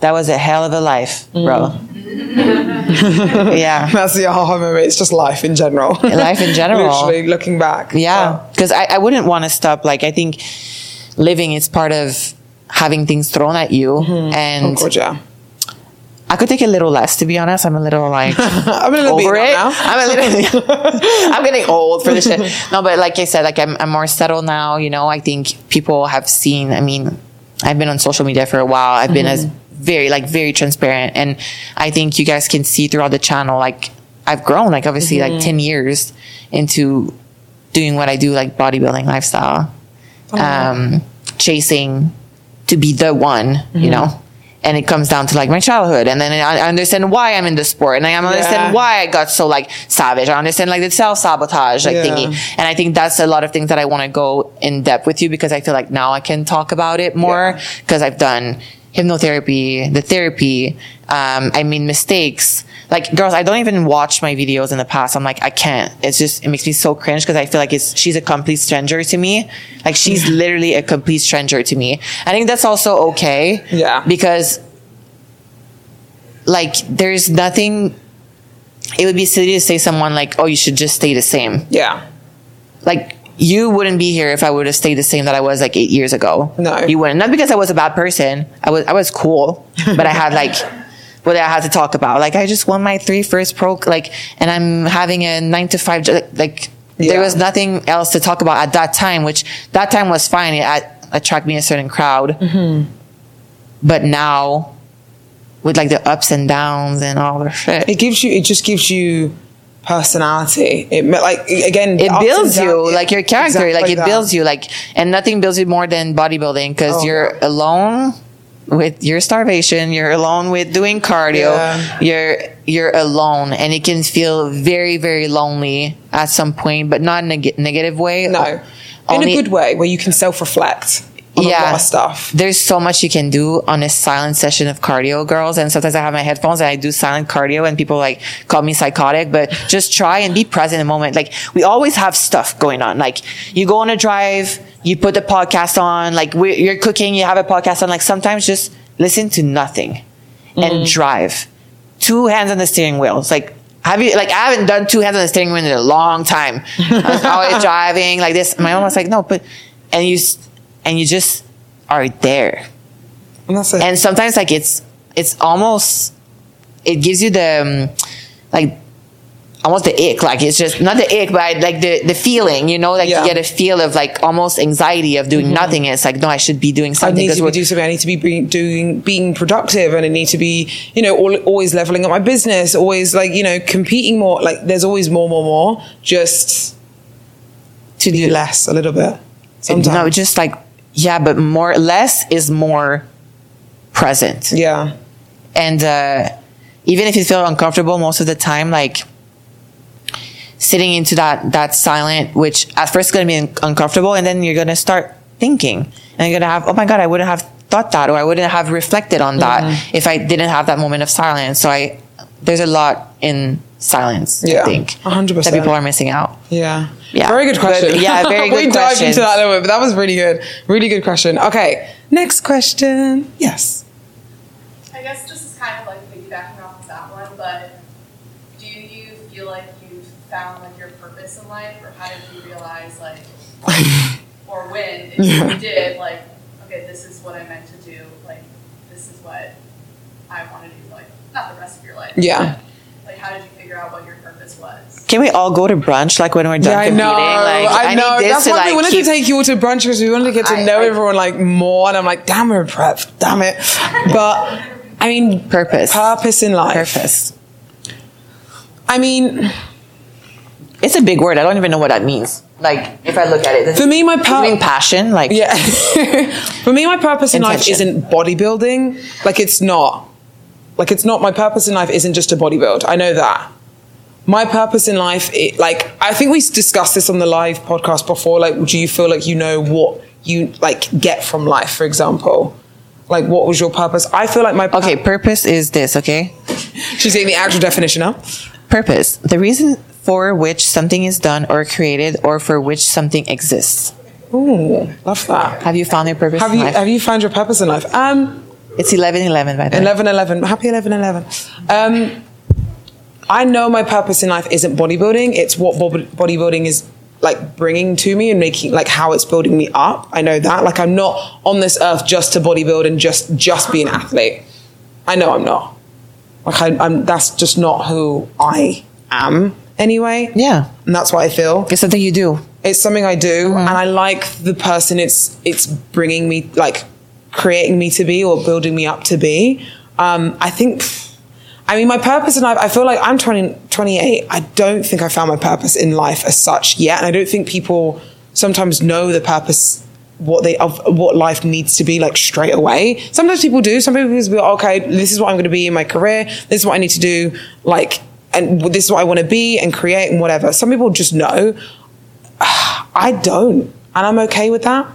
that was a hell of a life, mm. bro. yeah. That's the aha moment. It's just life in general. Life in general. Literally looking back. Yeah. Because I, I wouldn't want to stop. Like, I think living is part of having things thrown at you. Mm-hmm. And Oh, God, yeah. I could take a little less, to be honest. I'm a little like I'm a little over it. now. I'm a little. I'm getting old for this shit. No, but like I said, like I'm, I'm more settled now. You know, I think people have seen. I mean, I've been on social media for a while. I've been as mm-hmm. very like very transparent, and I think you guys can see throughout the channel. Like I've grown. Like obviously, like mm-hmm. ten years into doing what I do, like bodybuilding lifestyle, oh, um, chasing to be the one. You mm-hmm. know. And it comes down to like my childhood, and then I understand why I'm in the sport, and I understand Yeah. why I got so like savage. I understand like the self sabotage like Yeah. thingy, and I think that's a lot of things that I want to go in depth with you because I feel like now I can talk about it more Yeah. because I've done hypnotherapy, the therapy, um, I mean mistakes. Like girls, I don't even watch my videos in the past. I'm like, I can't. It's just it makes me so cringe because I feel like it's she's a complete stranger to me. Like she's literally a complete stranger to me. I think that's also okay. Yeah. Because like there's nothing it would be silly to say someone like, oh, you should just stay the same. Yeah. Like you wouldn't be here if I would have stayed the same that I was like eight years ago. No. you wouldn't. Not because I was a bad person. I was I was cool, but I had like what I had to talk about. Like I just won my three first pro, like, and I'm having a nine to five. Like Yeah. there was nothing else to talk about at that time, which that time was fine. It at, attract me a certain crowd. Mm-hmm. But now, with like the ups and downs and all the shit, It gives you. It just gives you personality. It like again. it builds you like your character exactly like it that. builds you like and nothing builds you more than bodybuilding because Oh, you're yeah. alone with your starvation you're alone with doing cardio Yeah. you're you're alone and it can feel very very lonely at some point but not in a neg- negative way No, in a good way where you can self reflect on a lot of stuff. there's so much you can do on a silent session of cardio, girls. And sometimes I have my headphones and I do silent cardio and people like call me psychotic, but just try and be present in the moment. Like we always have stuff going on. Like you go on a drive, you put the podcast on, like you're cooking, you have a podcast on. Like sometimes just listen to nothing and mm. drive. Two hands on the steering wheel. It's like, have you, like, I haven't done two hands on the steering wheel in a long time. I was always driving like this. My mom was like, no, but, and you, and you just are there And that's it. and sometimes like it's it's almost it gives you the um, like almost the ick like it's just not the ick but like the the feeling you know like Yeah. you get a feel of like almost anxiety of doing nothing it's like no i should be doing something I need to be we're- do something. I need to be being, doing, being productive, and I need to be, you know, all, always leveling up my business. Always like, you know, competing more. Like, there's always more, more, more. Just to do do less a little bit. Sometimes. no just like yeah but more less is more present yeah. and uh, even if you feel uncomfortable most of the time like sitting into that that silent which at first is going to be un- uncomfortable and then you're going to start thinking and you're going to have oh my god i wouldn't have thought that or i wouldn't have reflected on that Mm-hmm. if i didn't have that moment of silence so i there's a lot in silence Yeah, i think 100%. that people are missing out Yeah. Yeah. Very good question. But, yeah, very good question. we dived questions. into that a little bit, but that was really good. Really good question. Okay. Next question. Yes. I guess this is kind of like piggybacking off of that one, but do you feel like you've found like your purpose in life, or how did you realize like, or when if Yeah. you did like, okay, this is what I meant to do, like this is what I want to do, like not the rest of your life. Yeah. Like, how did you figure out what your purpose was? can we all go to brunch like when we're done Yeah, I competing know. like I know. need this That's why like we wanted keep to take you all to brunch because we wanted to get to I- know I- everyone like more. And I'm like, damn, we're prep. Damn it. But I mean, purpose purpose in life. purpose I mean, It's a big word. I don't even know what that means. Like, if I look at it, for me, my does mean passion? Like, Yeah. For me, my purpose in life isn't bodybuilding. Like, it's not. Like, it's not. My purpose in life isn't just to bodybuild. I know that. My purpose in life, it, like, I think we discussed this on the live podcast before. Like, do you feel like you know what you, like, get from life, for example? Like, what was your purpose? I feel like my pur- okay, purpose is this. Okay, She's getting the actual definition now. purpose: the reason for which something is done or created, or for which something exists. Ooh, love that. Have you found your purpose? Have in you life? have you found your purpose in life? Um, It's eleven eleven by the way. 11 11 happy 11 11 um i know my purpose in life isn't bodybuilding. It's what bod- bodybuilding is like bringing to me and making like how it's building me up. I know that. Like i'm not on this earth just to bodybuild and just just be an athlete. I know i'm not. Like I, i'm that's just not who i am anyway. Yeah, and that's what i feel. It's something you do. it's something I do, and I like the person it's it's bringing me, like creating me to be or building me up to be. Um, I think, I mean, my purpose in life. I feel like I'm 20, 28. I don't think I found my purpose in life as such yet, and I don't think people sometimes know the purpose what they of what life needs to be like straight away. Sometimes people do. Some people just be like, okay, this is what I'm going to be in my career. This is what I need to do. Like, and this is what I want to be and create and whatever. Some people just know. I don't, and I'm okay with that.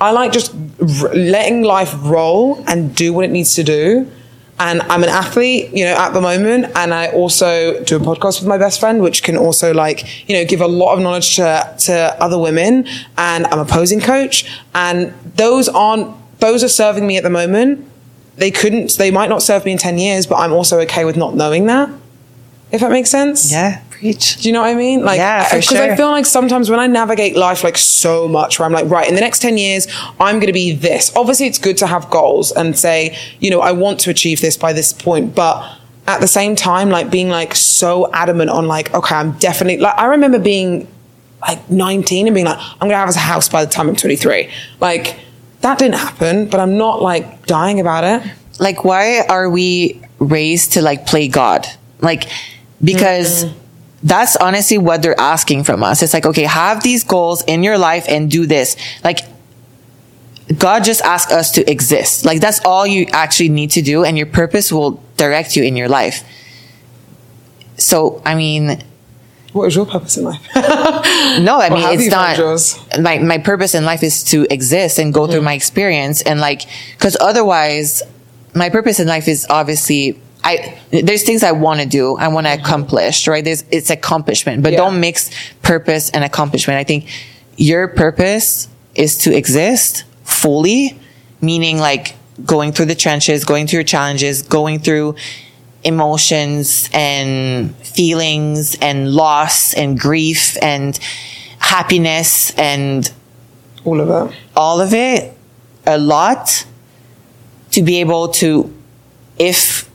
I like just r- letting life roll and do what it needs to do. And I'm an athlete, you know, at the moment, and I also do a podcast with my best friend, which can also like, you know, give a lot of knowledge to to other women. And I'm a posing coach, and those aren't those are serving me at the moment. They couldn't, they might not serve me in ten years, but I'm also okay with not knowing that. If that makes sense. Yeah, preach. Do you know what I mean? Like, Yeah, for because I feel like sometimes when I navigate life like so much, where I'm like, right, in the next 10 years, I'm going to be this. Obviously, it's good to have goals and say, you know, I want to achieve this by this point. But at the same time, like being like so adamant on like, okay, I'm definitely, like, I remember being like 19 and being like, I'm going to have a house by the time I'm 23. Like, that didn't happen, but I'm not like dying about it. like why are we raised to like play god like because mm-hmm. That's honestly what they're asking from us it's like okay have these goals in your life and do this like god just asked us to exist like that's all you actually need to do and your purpose will direct you in your life so i mean What is your purpose in life? no, I mean it's not. yours? My my purpose in life is to exist and go through mm-hmm. my experience and like because otherwise, my purpose in life is obviously I. There's things I want to do, I want to mm-hmm. accomplish, right? There's it's accomplishment, but Yeah. don't mix purpose and accomplishment. I think your purpose is to exist fully, meaning like going through the trenches, going through your challenges, going through emotions and feelings and loss and grief and happiness and All of it. all of it a lot to be able to if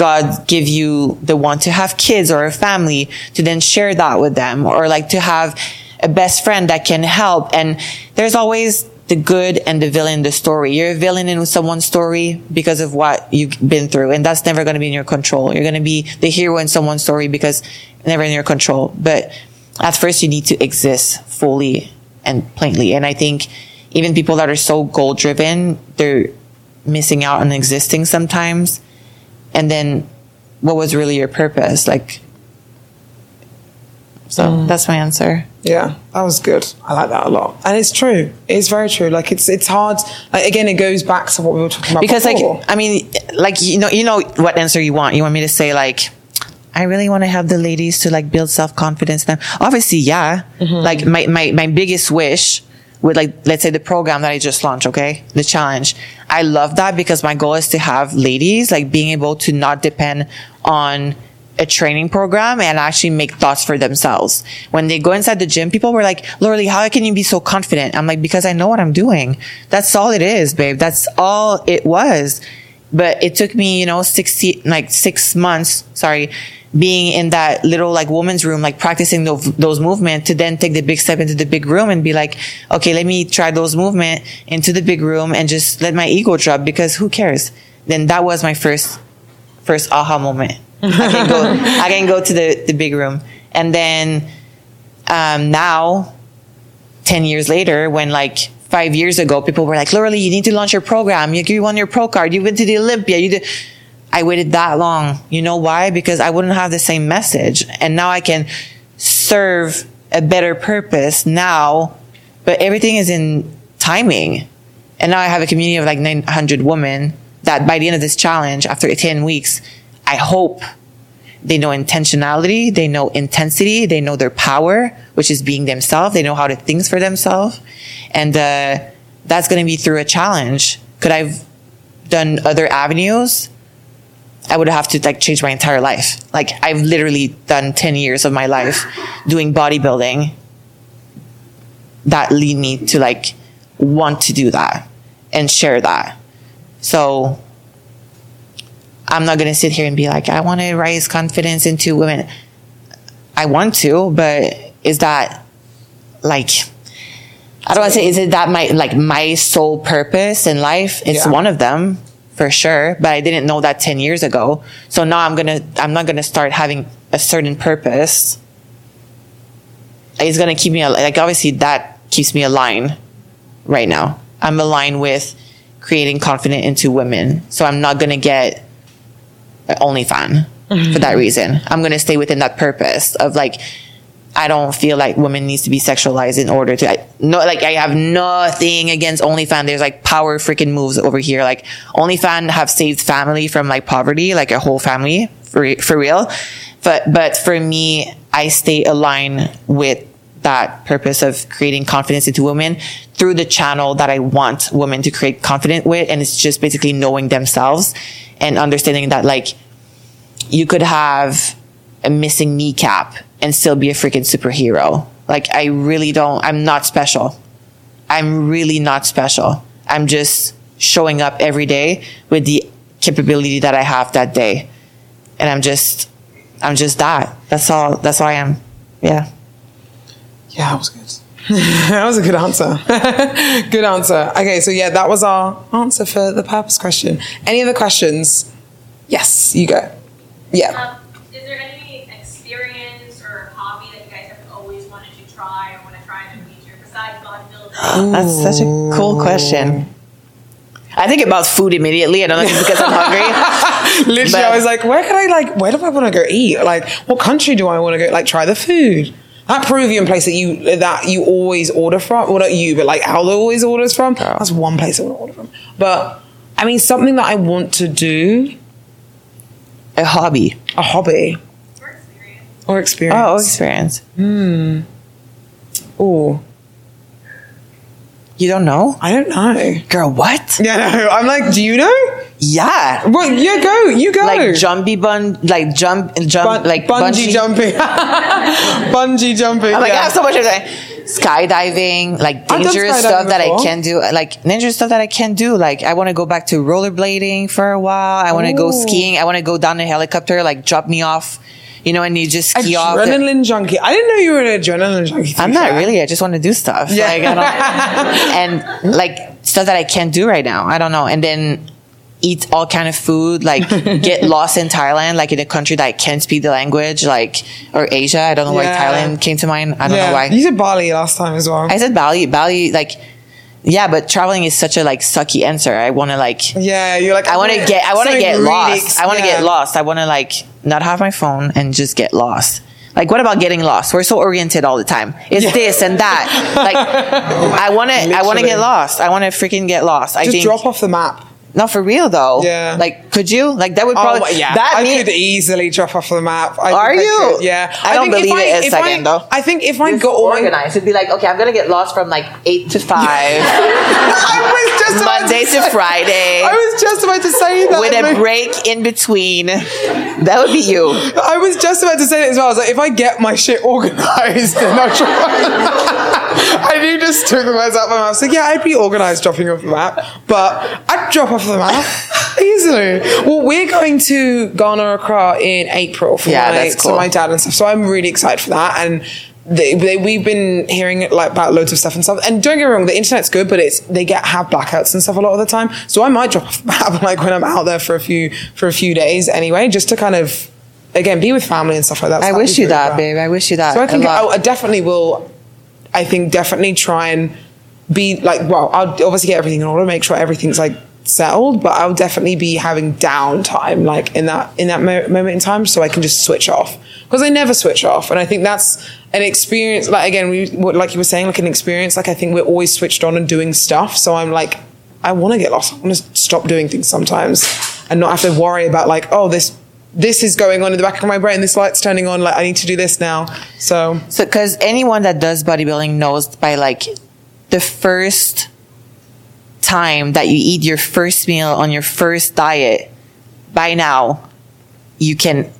god give you the want to have kids or a family to then share that with them or like to have a best friend that can help. And there's always the good and the villain in the story. You're a villain in someone's story because of what you've been through and that's never going to be in your control. You're going to be the hero in someone's story because never in your control. But at first you need to exist fully and plainly. And i think even people that are so goal driven, they're missing out on existing sometimes. And then what was really your purpose? Like, so mm. that's my answer. Yeah, that was good. I like that a lot, and it's true. It's very true. Like it's it's hard. Like again, it goes back to what we were talking about Because before. like, I mean, like, you know, you know what answer you want. You want me to say like, I really want to have the ladies to like build self confidence. Now, obviously, yeah. Mm-hmm. Like my, my, my biggest wish with like, let's say the program that I just launched, okay? The challenge. I love that because my goal is to have ladies like being able to not depend on a training program and actually make thoughts for themselves. When they go inside the gym, people were like, Lauralie, how can you be so confident? I'm like, because I know what I'm doing. That's all it is, babe. That's all it was. But it took me, you know, 60, like six months, sorry, being in that little like woman's room, like practicing those, those movements to then take the big step into the big room and be like, okay, let me try those movement into the big room and just let my ego drop because who cares? Then that was my first, first aha moment. I can go, I can go to the, the big room. And then, um, now 10 years later, when like five years ago, people were like, Lauralie, you need to launch your program. You, you won your pro card. You went to the Olympia. You did. I waited that long. You know why? Because I wouldn't have the same message. And now I can serve a better purpose now, but everything is in timing. And now I have a community of like 900 women that by the end of this challenge, after 10 weeks, I hope they know intentionality, they know intensity, they know their power, which is being themselves. They know how to think for themselves. And uh, that's going to be through a challenge. Could I've done other avenues? I would have to like change my entire life. Like I've literally done 10 years of my life doing bodybuilding that lead me to like want to do that and share that. So I'm not going to sit here and be like, I want to raise confidence into women. I want to, but is that like, I don't want to say, is it that my, like my sole purpose in life? It's Yeah. one of them for sure, but I didn't know that 10 years ago. So now I'm going to, I'm not going to start having a certain purpose. It's going to keep me, like, obviously that keeps me aligned right now. I'm aligned with creating confident into women. So I'm not going to get an OnlyFan for that mm-hmm. reason. I'm going to stay within that purpose of like I don't feel like women needs to be sexualized in order to I, no like I have nothing against OnlyFans. There's like power freaking moves over here. Like OnlyFans have saved family from like poverty, like a whole family for for real. But but for me, I stay aligned with that purpose of creating confidence into women through the channel that I want women to create confidence with, and it's just basically knowing themselves and understanding that like you could have a missing kneecap and still be a freaking superhero. Like I really don't, I'm not special. I'm really not special. I'm just showing up every day with the capability that I have that day. And I'm just, I'm just that. That's all, that's all I am. Yeah. Yeah, that was good. that was a good answer. good answer. Okay, so yeah, that was our answer for the purpose question. Any other questions? Yes, you go. Yeah. Um, is there any experience or hobby that you guys have always wanted to try or want to try in the future besides bodybuilding? That's such a cool question. I think about food immediately. I don't know if it's because I'm hungry. Literally, But- I was like, where can I like, where do I want to go eat? Like, what country do I want to go? Like, try the food. That Peruvian place that you that you always order from, well, not you, but like Aldo always orders from. That's one place I want to order from. But I mean, something that I want to do, A hobby. a hobby Or experience? or experience. Oh, experience. Hmm. Oh, You don't know? I don't know. Girl, what? Yeah, no. I'm like, do you know? Yeah. Well, yeah, go. You go. Like jumpy bun, like jump, jump, Bun- like bungee, jumping. bungee jumping. I'm like, yeah. I have so much of that. Skydiving, like done dangerous stuff that I before. can do, like dangerous stuff that I can do. Like I want to go back to rollerblading for a while. I want to go Ooh. skiing. I want to go down a helicopter, like drop me off, you know, and you just ski off. the- Adrenaline junkie. I didn't know you were an adrenaline junkie. I'm not really. I just want to do stuff. Yeah. Like, I don't, and like stuff that I can't do right now. I don't know. And then eat all kind of food, like get lost in Thailand, like in a country that I can't speak the language, like, or Asia. I don't know Yeah. why Thailand came to mind. I don't yeah. know why. You said Bali last time as well. I said Bali, Bali, like, yeah, but traveling is such a like sucky answer. I want to like, yeah, you're like. I want to get, I want to get lost. I want to yeah. get lost. I want to like not have my phone and just get lost. Like, what about getting lost? We're so oriented all the time. It's Yeah. this and that. Like, I want to, I want to get lost. I want to freaking get lost. I Just think, drop off the map. Not for real though. Yeah. Like, could you? Like, that would Oh probably, yeah, that I mean- could easily drop off the map. I Are think I you? could, Yeah, I don't think if believe it a second, I, though. I think if I Just got organized. It'd be like, okay, I'm gonna get lost from like eight to five, I was just about Monday to say- Friday. I was just about to say that with a Like, break in between. That would be you. I was just about to say it as well. I was like, if I get my shit organized, then I'll drop. I knew just took the words out of my mouth. I was like, yeah, I'd be organized dropping off the map, but I'd drop off the map easily. Well, we're going to Ghana Accra in April for, Yeah, my, for cool. my dad and stuff. So I'm really excited for that. And they, they, we've been hearing like about loads of stuff and stuff. And don't get me wrong, the internet's good, but it's they get have blackouts and stuff a lot of the time. So I might drop off the map like when I'm out there for a few for a few days anyway, just to kind of again be with family and stuff like that. So I wish you that, babe. I wish you that. So I a think lot. I, I definitely will. I think definitely try and be like. Well, I'll obviously get everything in order, make sure everything's like settled. But I'll definitely be having downtime, like in that in that mo- moment in time, so I can just switch off because I never switch off, and I think that's an experience. Like again, we like you were saying, like an experience. Like I think we're always switched on and doing stuff. So I'm like, I want to get lost. I want to stop doing things sometimes and not have to worry about like, oh, this. This is going on in the back of my brain. This light's turning on. Like I need to do this now. So So, because anyone that does bodybuilding knows by like the first time that you eat your first meal on your first diet, by now you can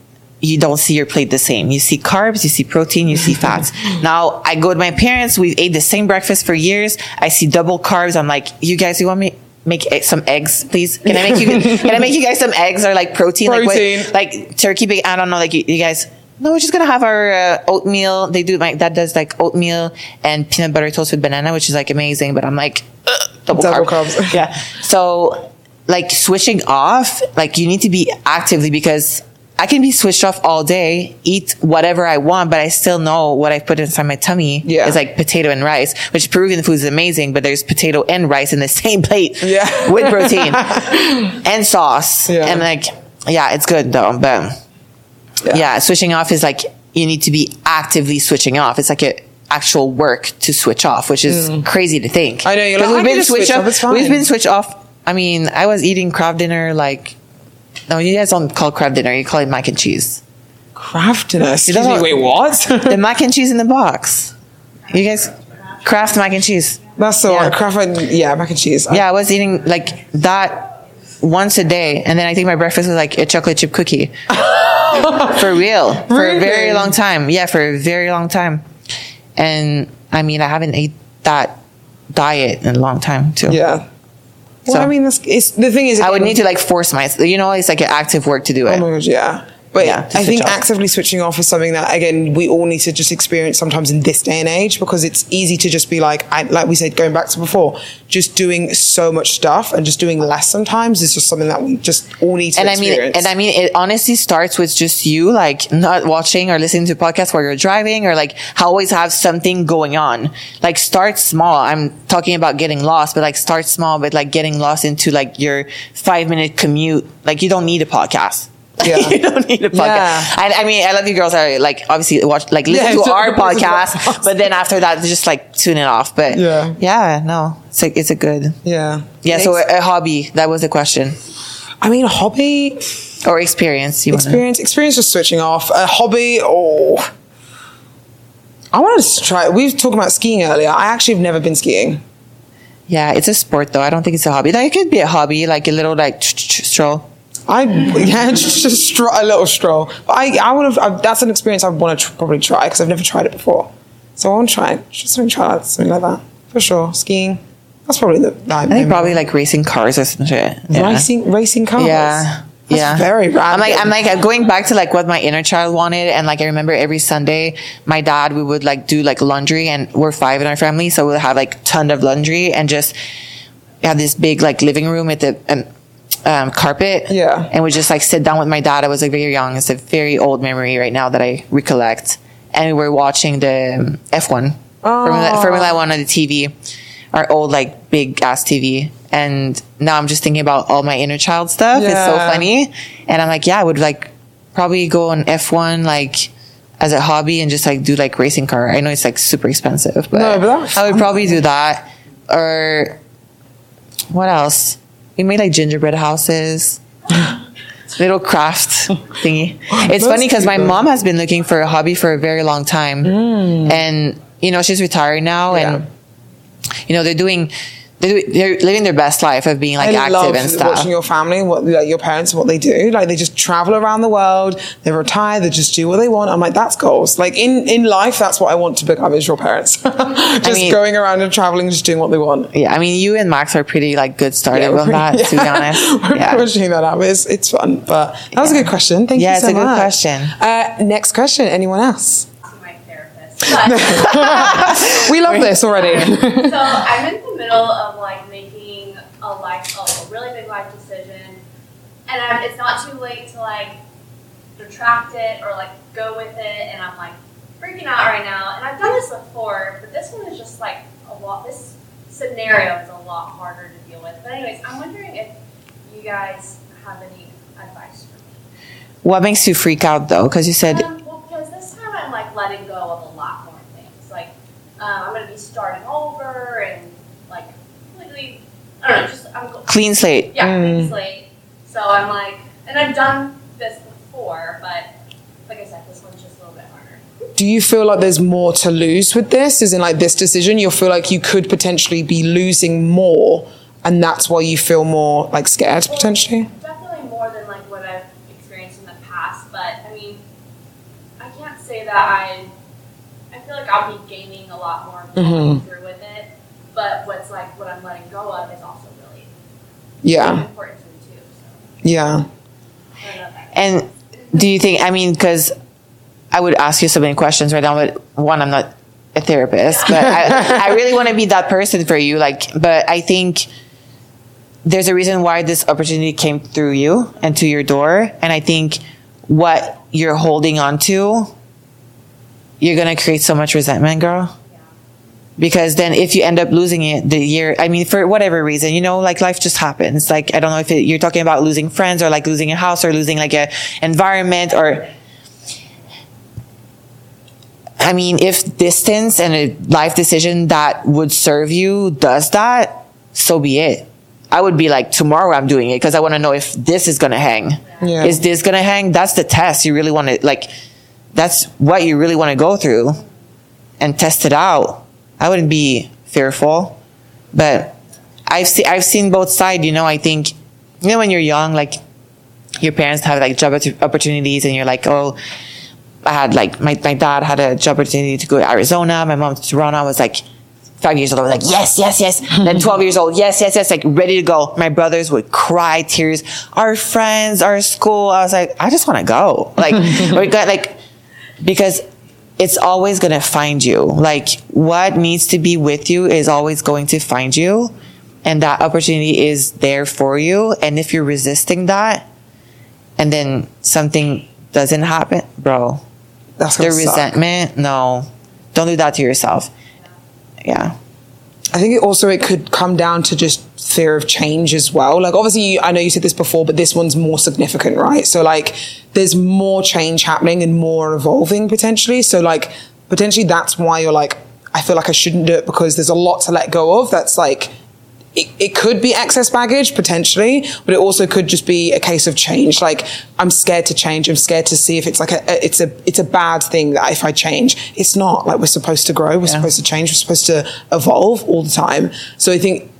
you don't see your plate the same. You see carbs, you see protein, you see fats. now I go to my parents. We ate the same breakfast for years. I see double carbs. I'm like, you guys, you want me make some eggs, please? Can I make you? Can I make you guys some eggs or like protein, Protein. like what, like turkey bacon? I don't know, like you, you guys. No, we're just gonna have our uh, oatmeal. They do like that does like oatmeal and peanut butter toast with banana, which is like amazing. But I'm like ugh, double, Double carb. carbs. yeah. So like switching off, like you need to be actively because I can be switched off all day, eat whatever I want, but I still know what I put inside my tummy Yeah. is like potato and rice, which Peruvian food is amazing, but there's potato and rice in the same plate Yeah. with protein and sauce. Yeah. And like, yeah, it's good though, but yeah. switching off is like you need to be actively switching off. It's like a actual work to switch off, which is crazy to think. Mm. I know, you're like, we've I been switched switch off. off, We've been switched off. I mean, I was eating Kraft Dinner like. No, you guys don't call Kraft Dinner. You call it mac and cheese. Craftiness. Excuse don't me, know- wait, what? the mac and cheese in the box. You guys, Kraft mac and cheese. That's the Yeah. one. Kraft and, yeah, mac and cheese. Yeah, I was eating like that once a day, and then I think my breakfast was like a chocolate chip cookie. for real, for a very long time. Yeah, for a very long time. And I mean, I haven't ate that diet in a long time too. Yeah. Well, I mean, that's, it's, the thing is, I would need to like force myself. You know, it's like an active work to do oh it. Oh my god, yeah. But Yeah, I think off. actively switching off is something that again we all need to just experience sometimes in this day and age because it's easy to just be like, I, like we said, going back to before, just doing so much stuff and just doing less sometimes is just something that we just all need to and I mean, and I mean, it honestly starts with just you, like not watching or listening to podcasts while you're driving, or like always have something going on. Like start small. I'm talking about getting lost, but like start small, but like getting lost into like your five minute commute. Like you don't need a podcast. Yeah. you don't need a podcast. Yeah. I, I mean, I love you girls. Are like obviously watch, like listen Yeah, to our podcast, podcast. but then after that, just like tune it off. But Yeah. yeah, no, it's like it's a good, yeah, yeah. So a, a hobby that was the question I mean, a hobby or experience. You wanna- experience experience just switching off. A hobby, oh, I wanted to try. We were talking about skiing earlier. I actually have never been skiing. Yeah, it's a sport though. I don't think it's a hobby. Like, it could be a hobby, like a little like stroll. I yeah, just, just stro- a little stroll. But I I would have. That's an experience I want to tr- probably try because I've never tried it before. So I want to try it. Just something try that, something like that for sure. Skiing. That's probably the. I think probably like racing cars or some shit. Yeah. racing racing cars. Yeah. That's yeah. very random. I'm like, I'm like going back to like what my inner child wanted. And like, I remember every Sunday, my dad, we would like do like laundry and we're five in our family. So we'll have like ton of laundry and just have this big like living room with the, um, um, carpet. Yeah. And we just like sit down with my dad. I was like very young. It's a very old memory right now that I recollect. And we were watching the um, F1 Formula, Formula One on the TV, our old like big ass TV. And now I'm just thinking about all my inner child stuff. It's so funny. And I'm like, yeah, I would like probably go on F1 like as a hobby and just like do like racing car. I know it's like super expensive, but, No, but I would probably do that. Or what else? We made like gingerbread houses. Little craft thingy. It's funny because my mom has been looking for a hobby for a very long time, mm. and you know she's retired now, and you know they're doing they're, they're living their best life of being like I active and stuff. watching your family, what like your parents, what they do. Like they just travel around the world. They retire. They just do what they want. I'm like, that's goals. Like in in life, that's what I want to become is your parents. just mean- going around and traveling, just doing what they want. yeah, I mean, you and Max are pretty like good started we're on that. pretty- To be honest, we're yeah. pushing that out. It's it's fun, but that was a good question. Thank you. Yeah, it's a good much. question. Uh, next question. Anyone else? to my therapist. But We love this already. so I'm in the middle of like making a life, a really big life decision, and I'm, it's not too late to like retract it or like go with it, and I'm like freaking out right now. And I've done this before, but this one is just like a lot. This scenario is a lot harder to deal with. But anyways, I'm wondering if you guys have any advice for me. What makes you freak out though? Because you said Um, well, because this time I'm like letting go of a lot more things. Like um, I'm gonna be starting over and like completely. I don't know. Just I'm go- clean slate. yeah, Mm. clean slate. So I'm like, and I've done this before, but like I said, this one's just a little bit harder. Do you feel like there's more to lose with this? Is in like this decision, you feel like you could potentially be losing more, and that's why you feel more like scared potentially. Definitely more than like what I've experienced in the past, but I mean, I can't say that I. I feel like I'll be gaining a lot more going mm-hmm. through with it, but what's like what I'm letting go of is also really Yeah, important to me too. So yeah. I don't know that. And do you think? I mean, because I would ask you so many questions right now, but one, I'm not a therapist, but I, I really want to be that person for you. Like, but I think there's a reason why this opportunity came through you and to your door, and I think what you're holding on to, you're gonna create so much resentment, girl. Because then, if you end up losing it the year, I mean, for whatever reason, you know, like life just happens. Like, I don't know if it, you're talking about losing friends or like losing a house or losing like a environment or I mean, if distance and a life decision that would serve you does that, so be it. I would be like, tomorrow I'm doing it because I want to know if this is going to hang. Yeah. Is this going to hang? That's the test. You really want to, like, that's what you really want to go through and test it out. I wouldn't be fearful, but I've seen, I've seen both sides, you know, I think, you know, when you're young, like, your parents have like job opportunities and you're like, oh, I had like my, my dad had a job opportunity to go to Arizona, my mom to Toronto. I was like five years old. I was like, yes, yes, yes. then 12 years old, yes, yes, yes, like ready to go. My brothers would cry tears. Our friends, our school. I was like, I just want to go. Like, we got like, because it's always going to find you. Like, what needs to be with you is always going to find you. And that opportunity is there for you. And if you're resisting that, and then something doesn't happen, bro, That's the gonna suck. resentment, no, don't do that to yourself. Yeah. I think it also it could come down to just fear of change as well. Like obviously, you, I know you said this before, but this one's more significant, right? So like, there's more change happening and more evolving potentially. So like, potentially that's why you're like, I feel like I shouldn't do it because there's a lot to let go of. That's like, it, it could be excess baggage potentially, but it also could just be a case of change. Like I'm scared to change. I'm scared to see if it's like a, a- it's a it's a bad thing that if I change, it's not. Like we're supposed to grow. We're supposed to change. We're supposed to evolve all the time. So I think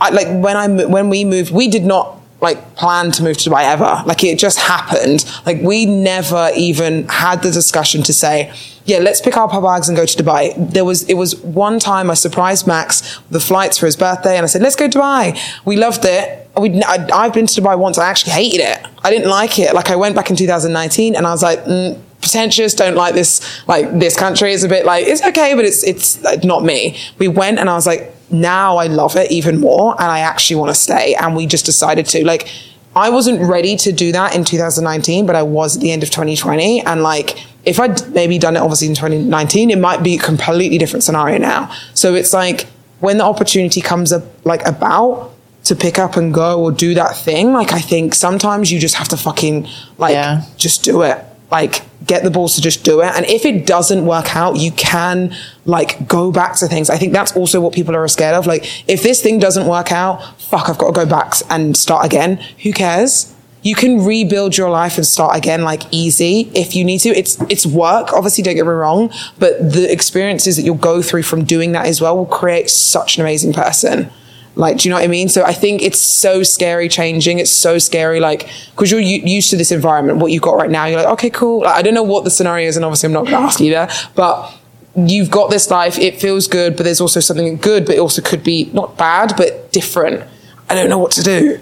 I, like when I when we moved, we did not like plan to move to Dubai ever. Like it just happened. Like we never even had the discussion to say, yeah, let's pick up our bags and go to Dubai. There was it was one time I surprised Max with the flights for his birthday, and I said, let's go to Dubai. We loved it. We I, I've been to Dubai once. I actually hated it. I didn't like it. Like I went back in 2019, and I was like. Mm, pretentious don't like this like this country is a bit like it's okay but it's it's like, not me we went and i was like now i love it even more and i actually want to stay and we just decided to like i wasn't ready to do that in 2019 but i was at the end of 2020 and like if i'd maybe done it obviously in 2019 it might be a completely different scenario now so it's like when the opportunity comes up like about to pick up and go or do that thing like i think sometimes you just have to fucking like Yeah. just do it. Like, get the balls to just do it. And if it doesn't work out, you can like go back to things. I think that's also what people are scared of. Like, if this thing doesn't work out, fuck, I've got to go back and start again. Who cares? You can rebuild your life and start again, like easy if you need to. It's it's work, obviously. Don't get me wrong, but the experiences that you'll go through from doing that as well will create such an amazing person. Like, do you know what I mean? So I think it's so scary changing. It's so scary, like, because you're u- used to this environment, what you've got right now. You're like, okay, cool. Like, I don't know what the scenario is, and obviously I'm not going to ask you there, but you've got this life. It feels good, but there's also something good, but it also could be not bad, but different. I don't know what to do.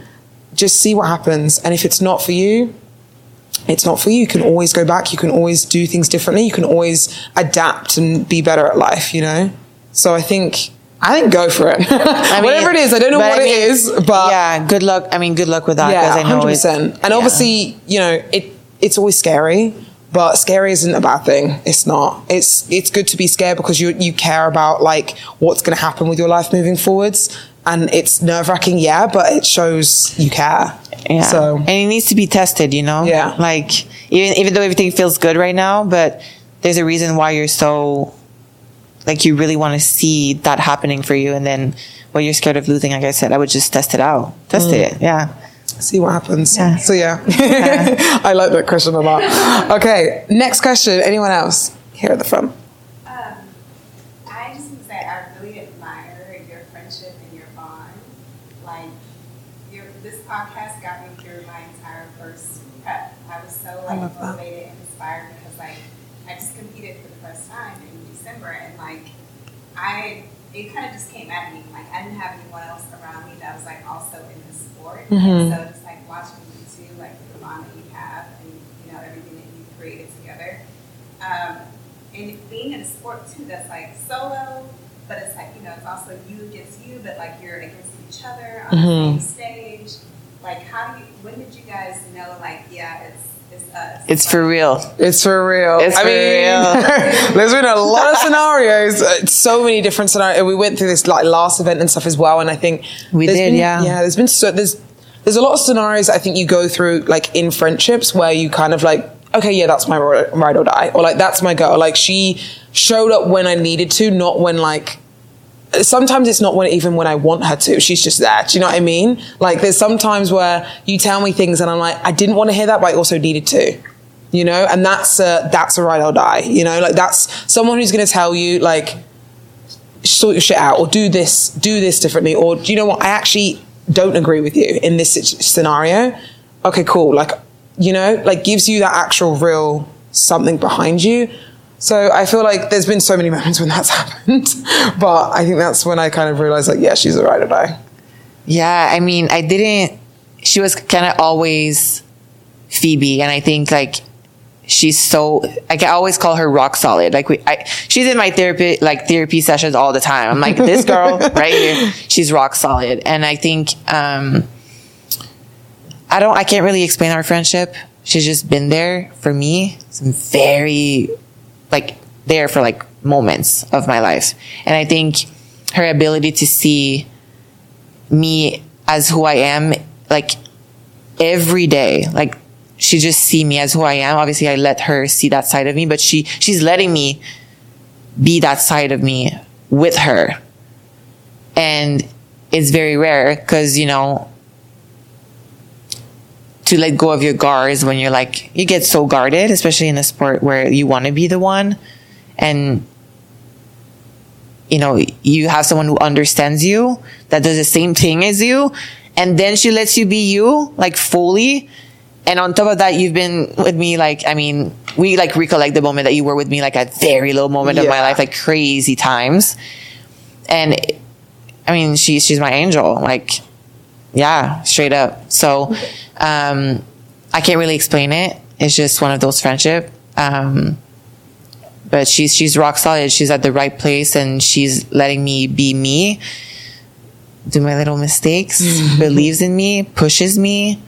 Just see what happens. And if it's not for you, it's not for you. You can always go back. You can always do things differently. You can always adapt and be better at life, you know? So I think, I think go for it. mean, Whatever it is, I don't know what I mean, is, but yeah, good luck. I mean, good luck with that because yeah, I know hundred it- percent. And yeah. obviously, you know, it it's always scary, but scary isn't a bad thing. It's not. It's it's good to be scared because you you care about like what's going to happen with your life moving forwards, and it's nerve wracking, yeah, but it shows you care. Yeah. So and it needs to be tested, you know? Yeah. Like, even, even though everything feels good right now, but there's a reason why you're so, like, you really want to see that happening for you. And then what you're scared of losing, like I said, I would just test it out. Test it. Yeah. see what happens. Yeah. So yeah, I like that question a lot. Okay, next question. Anyone else here at the front? Um, I just want to say I really admire your friendship and your bond. Like, your this podcast got me through my entire first prep. I was so like love that. motivated and inspired because like I just competed for the first time in December and like I it kind of just came at me. Like I didn't have anyone else around me that was like also in the sport. And so just like watching you two, like the bond that you have and you know everything that you created together. Um, and being in a sport too that's like solo, but it's like, you know, it's also you against you, but like you're against each other on the same stage. Like how do you when did you guys know like, yeah, it's it's for real. It's for real. It's I for mean, there's been a lot of scenarios, uh, so many different scenarios. We went through this like last event and stuff as well, and I think We did, been- yeah. yeah. There's been so there's there's a lot of scenarios I think you go through like in friendships where you kind of like okay, yeah, that's my ri- ride or die, or like that's my girl. Like she showed up when I needed to, not when like. Sometimes it's not when even when I want her to. She's just there. Do you know what I mean? Like there's sometimes where you tell me things and I'm like, I didn't want to hear that, but I also needed to. You know, and that's a, that's a ride or die. You know, like that's someone who's going to tell you like sort your shit out or do this do this differently or do you know what i actually don't agree with you in this scenario okay cool like you know like gives you that actual real something behind you so i feel like there's been so many moments when that's happened but i think that's when i kind of realized like yeah she's a ride or die Yeah, I mean, I didn't. She was kind of always Phoebe, and I think like she's so. Like I always call her rock solid. Like we, I, she's in my therapy like therapy sessions all the time. I'm like this girl right here. She's rock solid, and I think um, I don't. I can't really explain our friendship. She's just been there for me. Some very like there for like moments of my life, and I think her ability to see me as who I am, like every day. Like she just see me as who I am. Obviously, I let her see that side of me, but she she's letting me be that side of me with her, and it's very rare because you know to let go of your guards when you're like you get so guarded, especially in a sport where you want to be the one, and you know, you have someone who understands you, that does the same thing as you, and then she lets you be you, like fully. And on top of that, you've been with me, like, I mean, we like recollect the moment that you were with me, like a very low moment of my life, like crazy times. And I mean, she's, she's my angel, like, yeah, straight up. So, um, I can't really explain it. It's just one of those friendship. Um, but she's she's rock solid. She's at the right place, and she's letting me be me, do my little mistakes, believes in me, pushes me.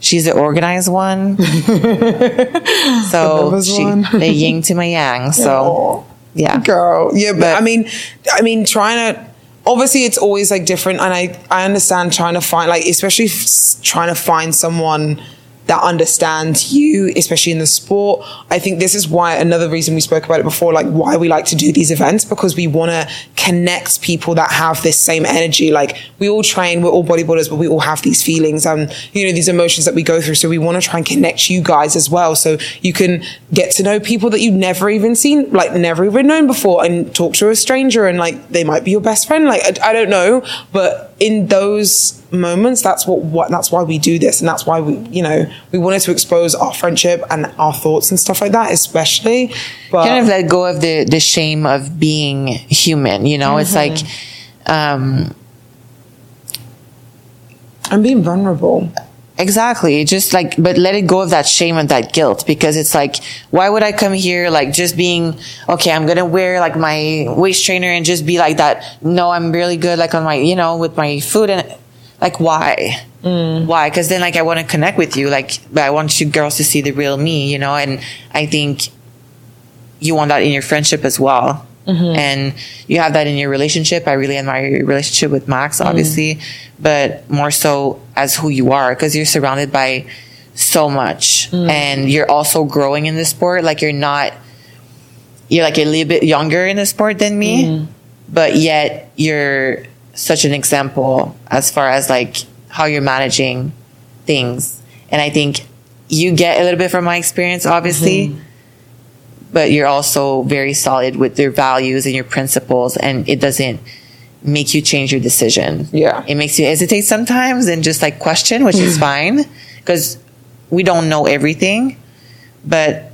She's the organized one, so she, one. the yin to my yang. So yeah, girl yeah but, But- i mean i mean trying to obviously it's always like different and i i understand trying to find like especially f- trying to find someone that understands you especially in the sport. I think this is why another reason we spoke about it before like why we like to do these events because we want to connect people that have this same energy. Like we all train we're all bodybuilders but we all have these feelings and you know these emotions that we go through. So we want to try and connect you guys as well. So you can get to know people that you've never even seen like never even known before and talk to a stranger and like they might be your best friend. Like i, I don't know but in those moments that's what, what that's why we do this and that's why we you know we wanted to expose our friendship and our thoughts and stuff like that especially but kind of let go of the the shame of being human. You know, it's like. Um, i'm being vulnerable Exactly. Just like, but let it go of that shame and that guilt because it's like, why would I come here like just being, okay, I'm going to wear like my waist trainer and just be like that. No, I'm really good like on my, you know, with my food and like, why? Mm. Why? Cause then like I want to connect with you. Like, but I want you girls to see the real me, you know, and I think you want that in your friendship as well. Mm-hmm. And you have that in your relationship. I really admire your relationship with Max, mm-hmm. obviously, but more so as who you are because you're surrounded by so much mm. and you're also growing in the sport. Like you're not, you're like a little bit younger in the sport than me, mm-hmm. but yet you're such an example as far as like how you're managing things. And I think you get a little bit from my experience, obviously but you're also very solid with your values and your principles and it doesn't make you change your decision. Yeah. It makes you hesitate sometimes and just like question, which is fine because we don't know everything, but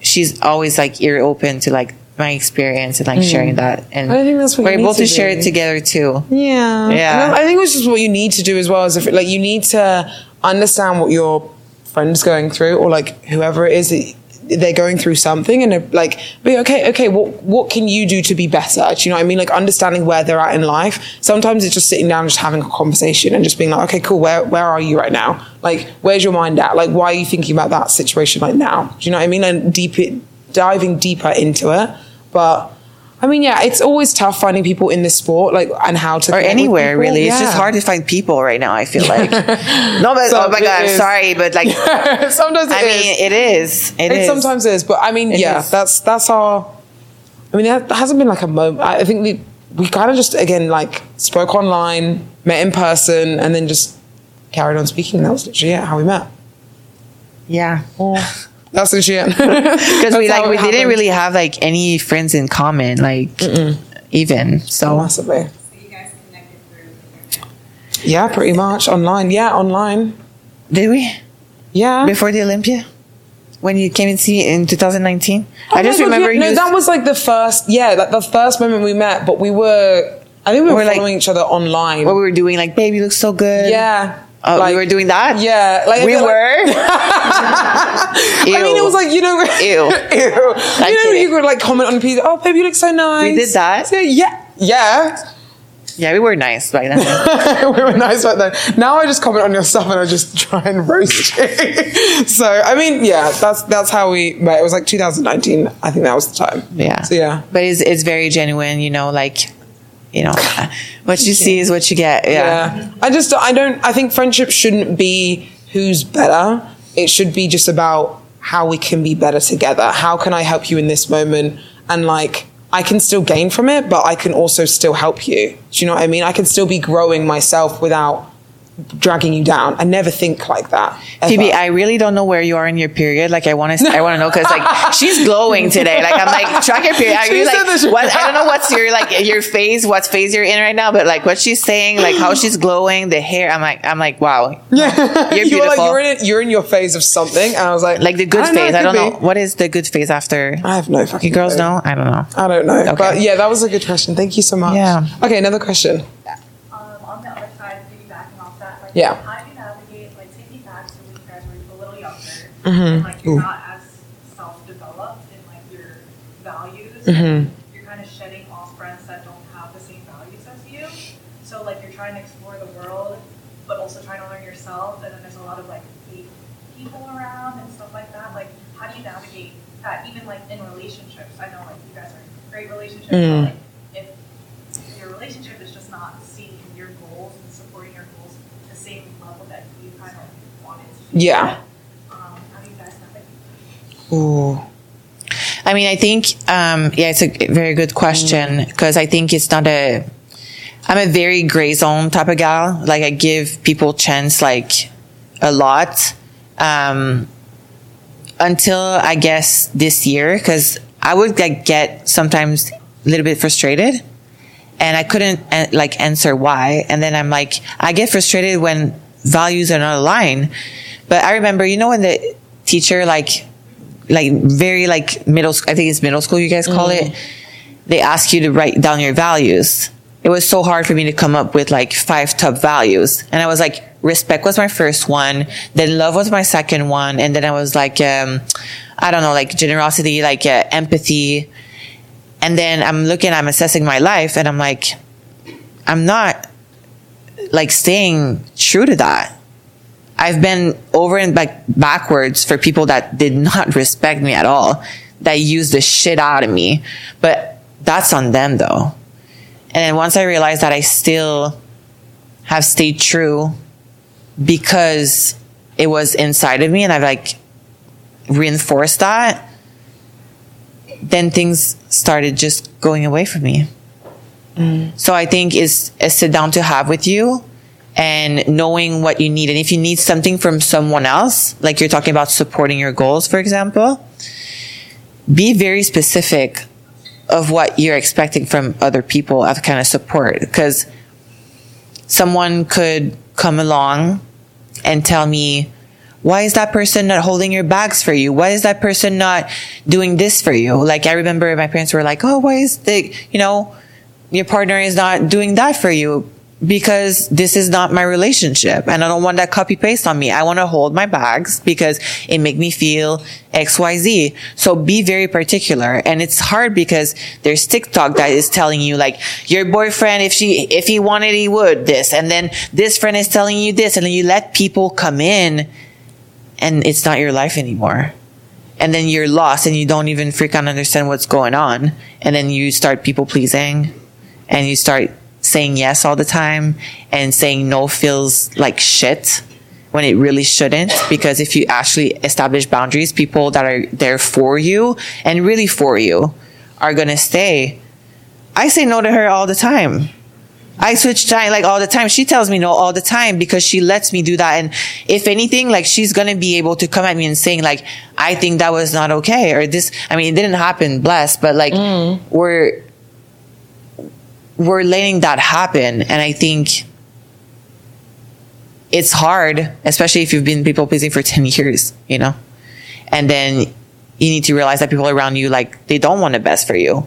she's always like ear open to like my experience and like sharing mm. that. And I think that's what we're able to to share it together too. Yeah. Yeah. I think it's just what you need to do as well. Is if like you need to understand what your friend's going through, or like whoever it is that they're going through something, and like be okay. Okay, what what can you do to be better? Do you know what I mean? Like understanding where they're at in life. Sometimes it's just sitting down, and just having a conversation, and just being like, okay, cool. Where where are you right now? Like, where's your mind at? Like, why are you thinking about that situation like now? Do you know what I mean? And deep diving deeper into it, but. I mean, yeah, it's always tough finding people in this sport, like, and how to or anywhere really. It's just hard to find people right now. I feel like no, but So oh my god, is. sorry, but like sometimes it I is. mean, it is. It it is. sometimes is, but I mean, It yeah, is. that's that's our. I mean, that hasn't been like a moment. I think we we kind of just again like spoke online, met in person, and then just carried on speaking. That was literally it, how we met. yeah. That's the shit. Because we like we didn't really have like any friends in common, like even so. massively. So you guys connected through the internet. Yeah, pretty much online. Yeah, online. Did we Yeah. before the Olympia? When you came and see in 2019, Oh I just God, remember yeah, you. No, that was like the first. Yeah, like the first moment we met. But we were. I think we were, We're, like- following each other online. what we were doing, like, baby, looks so good. yeah. Oh, like, we were doing that. Yeah, like we feel like- were. I mean, it was like you know, Ew. ew. you know, kidding. you could like comment on people. Oh, baby, you look so nice. We did that? Yeah, yeah, yeah. yeah, we were nice back then. we were nice back then. Now I just comment on your stuff and I just try and roast you. so I mean, yeah, that's that's how we met. It was like 2019. I think that was the time. Yeah. So yeah. but it's it's very genuine. You know, like, you know, uh, what you see is what you get. Yeah. Yeah. I just I don't I think friendship shouldn't be who's better. It should be just about how we can be better together. How can I help you in this moment? And like I can still gain from it, but I can also still help you. Do you know what I mean? I can still be growing myself without dragging you down. I never think like that. ever. Phoebe, I really don't know where you are in your period. Like, I want to, I want to know because like she's glowing today. Like, I'm like track your period. I She said like what I don't know what's your like your phase, what phase you're in right now, but like what she's saying, like how she's glowing, the hair. I'm like, I'm like, wow, Yeah. You're you were like beautiful. you're in it, you're in your phase of something. And I was like like the good I don't know, phase. I don't could know what is the good phase after. I have no fucking You girls know? I don't know. I don't know. Okay. But yeah, that was a good question. Thank you so much. Yeah. Okay, another question. Um, on the other side, piggybacking off that, like, Yeah. how do you navigate, like, taking back to when you guys were a little younger, Mm-hmm. and like you're Ooh. not as self-developed in like your values. Mm-hmm. You're kind of shedding off friends that don't have the same values as you. So like you're trying to explore the world, but also trying to learn yourself. And then there's a lot of like fake people around and stuff like that. Like, how do you navigate that? Even like in relationships, I know like you guys are in great relationships, Mm. but like if your relationship is just not seeing your goals and supporting your goals the same level that you kind of wanted to. Yeah. Um, how do you guys navigate? Ooh. I mean, I think, um, yeah, it's a very good question because I think it's not a, I'm a very gray zone type of gal. Like I give people chance like a lot. Um, until I guess this year, cause I would like get sometimes a little bit frustrated and I couldn't uh, like answer why. And then I'm like, I get frustrated when values are not aligned. But I remember, you know, when the teacher like, like very like middle, school I think it's middle school, you guys call it. They ask you to write down your values. It was so hard for me to come up with like five top values. And I was like, respect was my first one. Then love was my second one. And then I was like, um, I don't know, like generosity, like uh, empathy. And then I'm looking, I'm assessing my life and I'm like, I'm not like staying true to that. I've been over and back backwards for people that did not respect me at all, that used the shit out of me. But that's on them though. And then once I realized that I still have stayed true because it was inside of me and I've like reinforced that, then things started just going away from me. Mm. So I think is a sit down to have with you and knowing what you need. And if you need something from someone else, like you're talking about supporting your goals, for example, be very specific of what you're expecting from other people of kind of support. Because someone could come along and tell me, why is that person not holding your bags for you? Why is that person not doing this for you? Like I remember my parents were like, oh, why is the, you know, your partner is not doing that for you because this is not my relationship and I don't want that copy paste on me. I want to hold my bags because it make me feel XYZ. So be very particular. And it's hard because there's TikTok that is telling you like your boyfriend, if she, if he wanted, he would this. And then this friend is telling you this. And then you let people come in and it's not your life anymore. and then you're lost and you don't even freaking understand what's going on. And then you start people pleasing and you start saying yes all the time and saying no feels like shit when it really shouldn't. Because if you actually establish boundaries, people that are there for you and really for you are going to stay. I say no to her all the time. I switch time like all the time. She tells me no all the time because she lets me do that. And if anything, like she's gonna be able to come at me and saying like, I think that was not okay or this. I mean, it didn't happen, blessed, but like mm. we're we're letting that happen, and I think it's hard, especially if you've been people pleasing for ten years, you know, and then you need to realize that people around you like they don't want the best for you,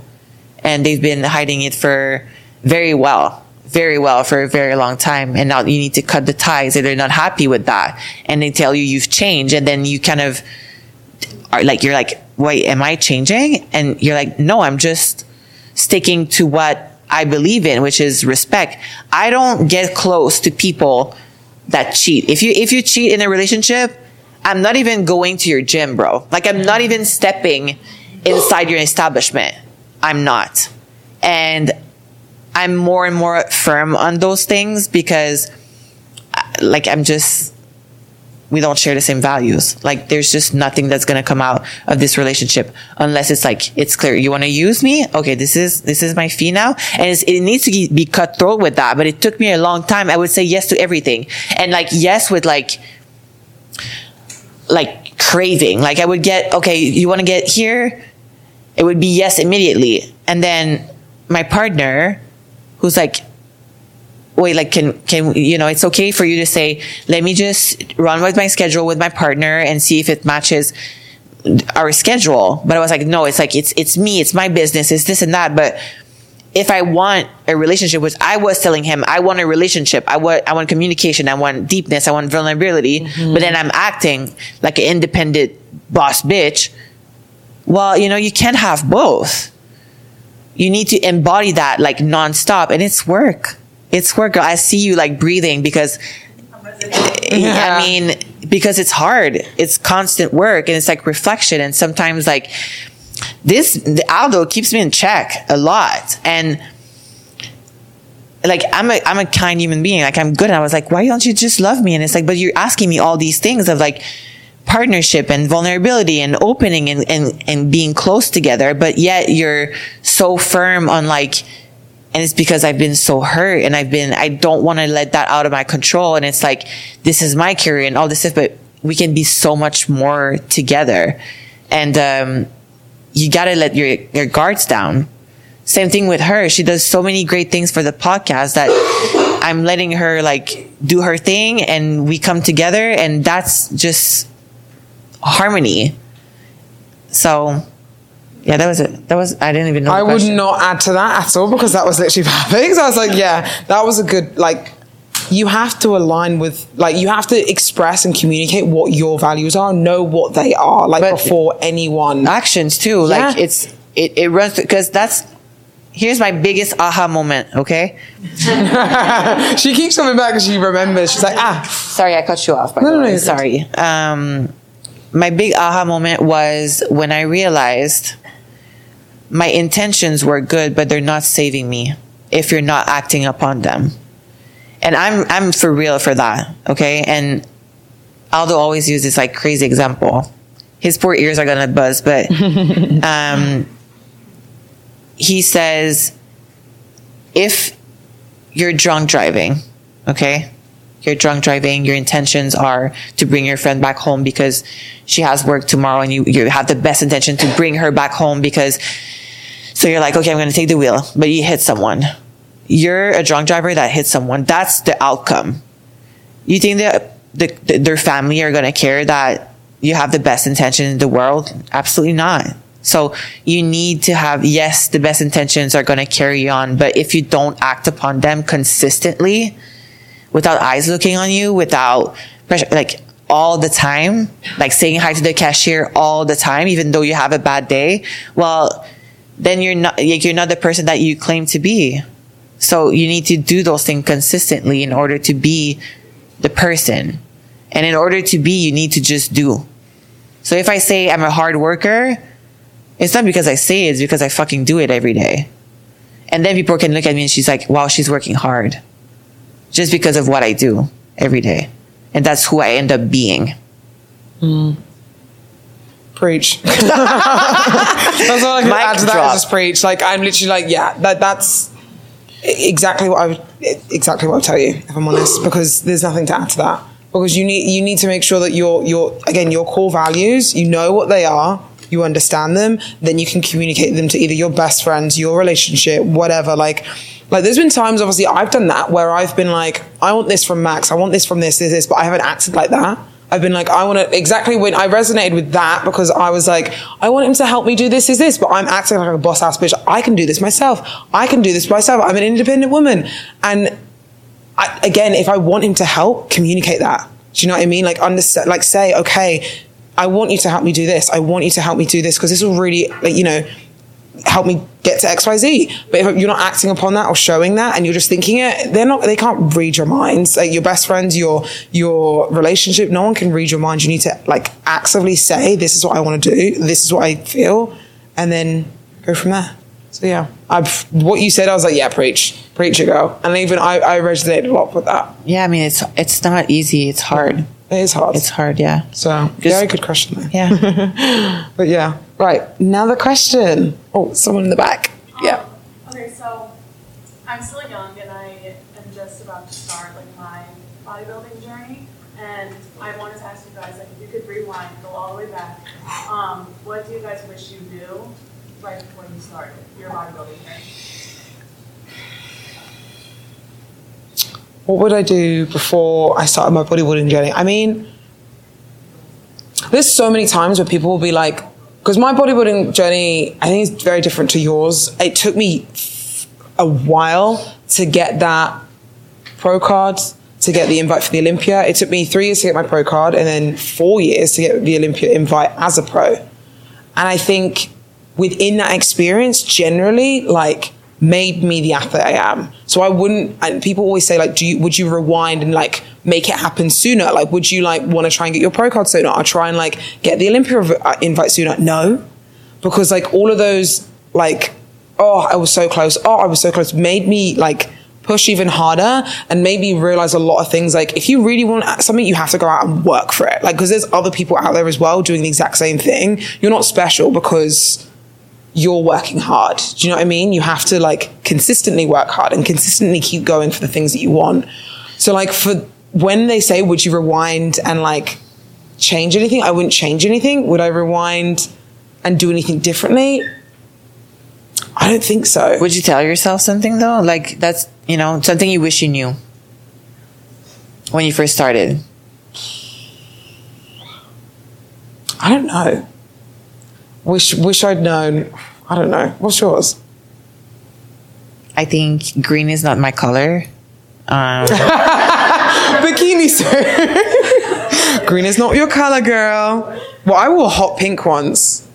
and they've been hiding it for very well very well for a very long time and now you need to cut the ties and they're not happy with that and they tell you you've changed and then you kind of are like you're like wait am i changing? And you're like no i'm just sticking to what i believe in which is respect. I don't get close to people that cheat. If you if you cheat in a relationship i'm not even going to your gym bro. Like i'm not even stepping inside your establishment. I'm not. And I'm more and more firm on those things because uh, like I'm just we don't share the same values. Like there's just nothing that's going to come out of this relationship unless it's like it's clear you want to use me. Okay, this is this is my fee now, and it needs to be cutthroat with that. But it took me a long time. I would say yes to everything, and like yes with like like craving. Like I would get okay, you want to get here, it would be yes immediately, and then my partner who's like wait like can can you know it's okay for you to say let me just run with my schedule with my partner and see if it matches our schedule. But i was like no it's like it's it's me it's my business it's this and that. But if i want a relationship which i was telling him i want a relationship i want i want communication i want deepness i want vulnerability but then i'm acting like an independent boss bitch well you know you can't have both you need to embody that like nonstop and it's work. It's work. I see you like breathing because Yeah. I mean, because it's hard. It's constant work and it's like reflection. And sometimes like this, the Aldo keeps me in check a lot. And like, I'm a, I'm a kind human being. Like I'm good. And I was like, why don't you just love me? And it's like, but you're asking me all these things of like, partnership and vulnerability and opening and, and, and being close together, but yet you're so firm on like, and it's because I've been so hurt and I've been, I don't want to let that out of my control. And it's like, this is my career and all this stuff, but we can be so much more together. And, um, you gotta let your, your guards down. Same thing with her. She does so many great things for the podcast that I'm letting her like do her thing and we come together and that's just harmony. So yeah, that was it. That was I didn't even know. I would not add to that at all because that was literally perfect. So I was like, yeah, that was a good like. You have to align with like you have to express and communicate what your values are, know what they are, like But- before anyone. actions too. Like it's it, it runs because that's here's my biggest aha moment, okay? she keeps coming back because she remembers. She's like, ah, Sorry, I cut you off. By No, the no, no, way. Sorry. Um, my big aha moment was when I realized my intentions were good, but they're not saving me if you're not acting upon them. And I'm I'm for real for that. Okay. And Aldo always uses this like crazy example. His poor ears are gonna buzz, but um, he says if you're drunk driving, okay, you're drunk driving, your intentions are to bring your friend back home because she has work tomorrow and you, you have the best intention to bring her back home because so you're like, okay, I'm going to take the wheel, but you hit someone. You're a drunk driver that hits someone. That's the outcome. You think that the, the, their family are going to care that you have the best intention in the world? Absolutely not. So you need to have, yes, the best intentions are going to carry on, but if you don't act upon them consistently, without eyes looking on you, without pressure, like all the time, like saying hi to the cashier all the time, even though you have a bad day, well, then you're not, like, you're not the person that you claim to be. So you need to do those things consistently in order to be the person. And in order to be, you need to just do. So if I say I'm a hard worker, it's not because I say it, it's because I fucking do it every day. And then people can look at me and she's like, wow, she's working hard. Just because of what I do every day. And that's who I end up being. Hmm. Preach. that's all I can Mic add to that drop. is just preach. Like I'm literally like, yeah, that that's exactly what I would exactly what I would tell you if I'm honest, because there's nothing to add to that. Because you need you need to make sure that your your again your core values, you know what they are, you understand them, then you can communicate them to either your best friends, your relationship, whatever. Like like there's been times obviously I've done that where I've been like, I want this from Max, I want this from this, this, this, but I haven't acted like that. I've been like, I want to exactly when I resonated with that because I was like, I want him to help me do this, is this, but I'm acting like a boss ass bitch. I can do this myself. I can do this myself. I'm an independent woman. And I, again, if I want him to help, communicate that. Do you know what I mean? Like understand, like say, okay, I want you to help me do this. I want you to help me do this because this will really, like, you know, help me get to X, Y, Z. But if you're not acting upon that or showing that and you're just thinking it, they're not, they can't read your minds. Like your best friends, your, your relationship, no one can read your mind. You need to like actively say, this is what I want to do. This is what I feel. And then go from there. So yeah, I've, what you said, I was like, yeah, preach, preach it, girl. And even I, I resonated a lot with that. Yeah, I mean, it's, it's not easy. It's hard. It is hard. It's hard. Yeah. so very good question though. Yeah. But yeah, right. Another question. Oh, someone in the back. Yeah. Okay, so I'm still young and I am just about to start like my bodybuilding journey. And I wanted to ask you guys, like, if you could rewind, go all the way back, um, what do you guys wish you knew right before you started your bodybuilding journey? what would I do before I started my bodybuilding journey? I mean, there's so many times where people will be like, because my bodybuilding journey, I think is very different to yours. It took me a while to get that pro card, to get the invite for the Olympia. It took me three years to get my pro card and then four years to get the Olympia invite as a pro. And I think within that experience, generally, like, made me the athlete I am. So I wouldn't, and people always say, like, do you, would you rewind and like make it happen sooner? Like, would you like want to try and get your pro card sooner? Or try and like get the Olympia uh, invite sooner? No. Because like all of those, like, oh, I was so close. Oh, I was so close made me like push even harder and made me realize a lot of things. Like, if you really want something, you have to go out and work for it. Like, because there's other people out there as well doing the exact same thing. You're not special because you're working hard. Do you know what I mean? You have to like consistently work hard and consistently keep going for the things that you want. So like for when they say, would you rewind and like change anything? I wouldn't change anything. Would I rewind and do anything differently? I don't think so. Would you tell yourself something though? Like that's, you know, something you wish you knew when you first started? I don't know. Wish wish I'd known. I don't know. What's yours? I think green is not my color. Um, Bikini suit. Green is not your color, girl. Well, I wore hot pink once.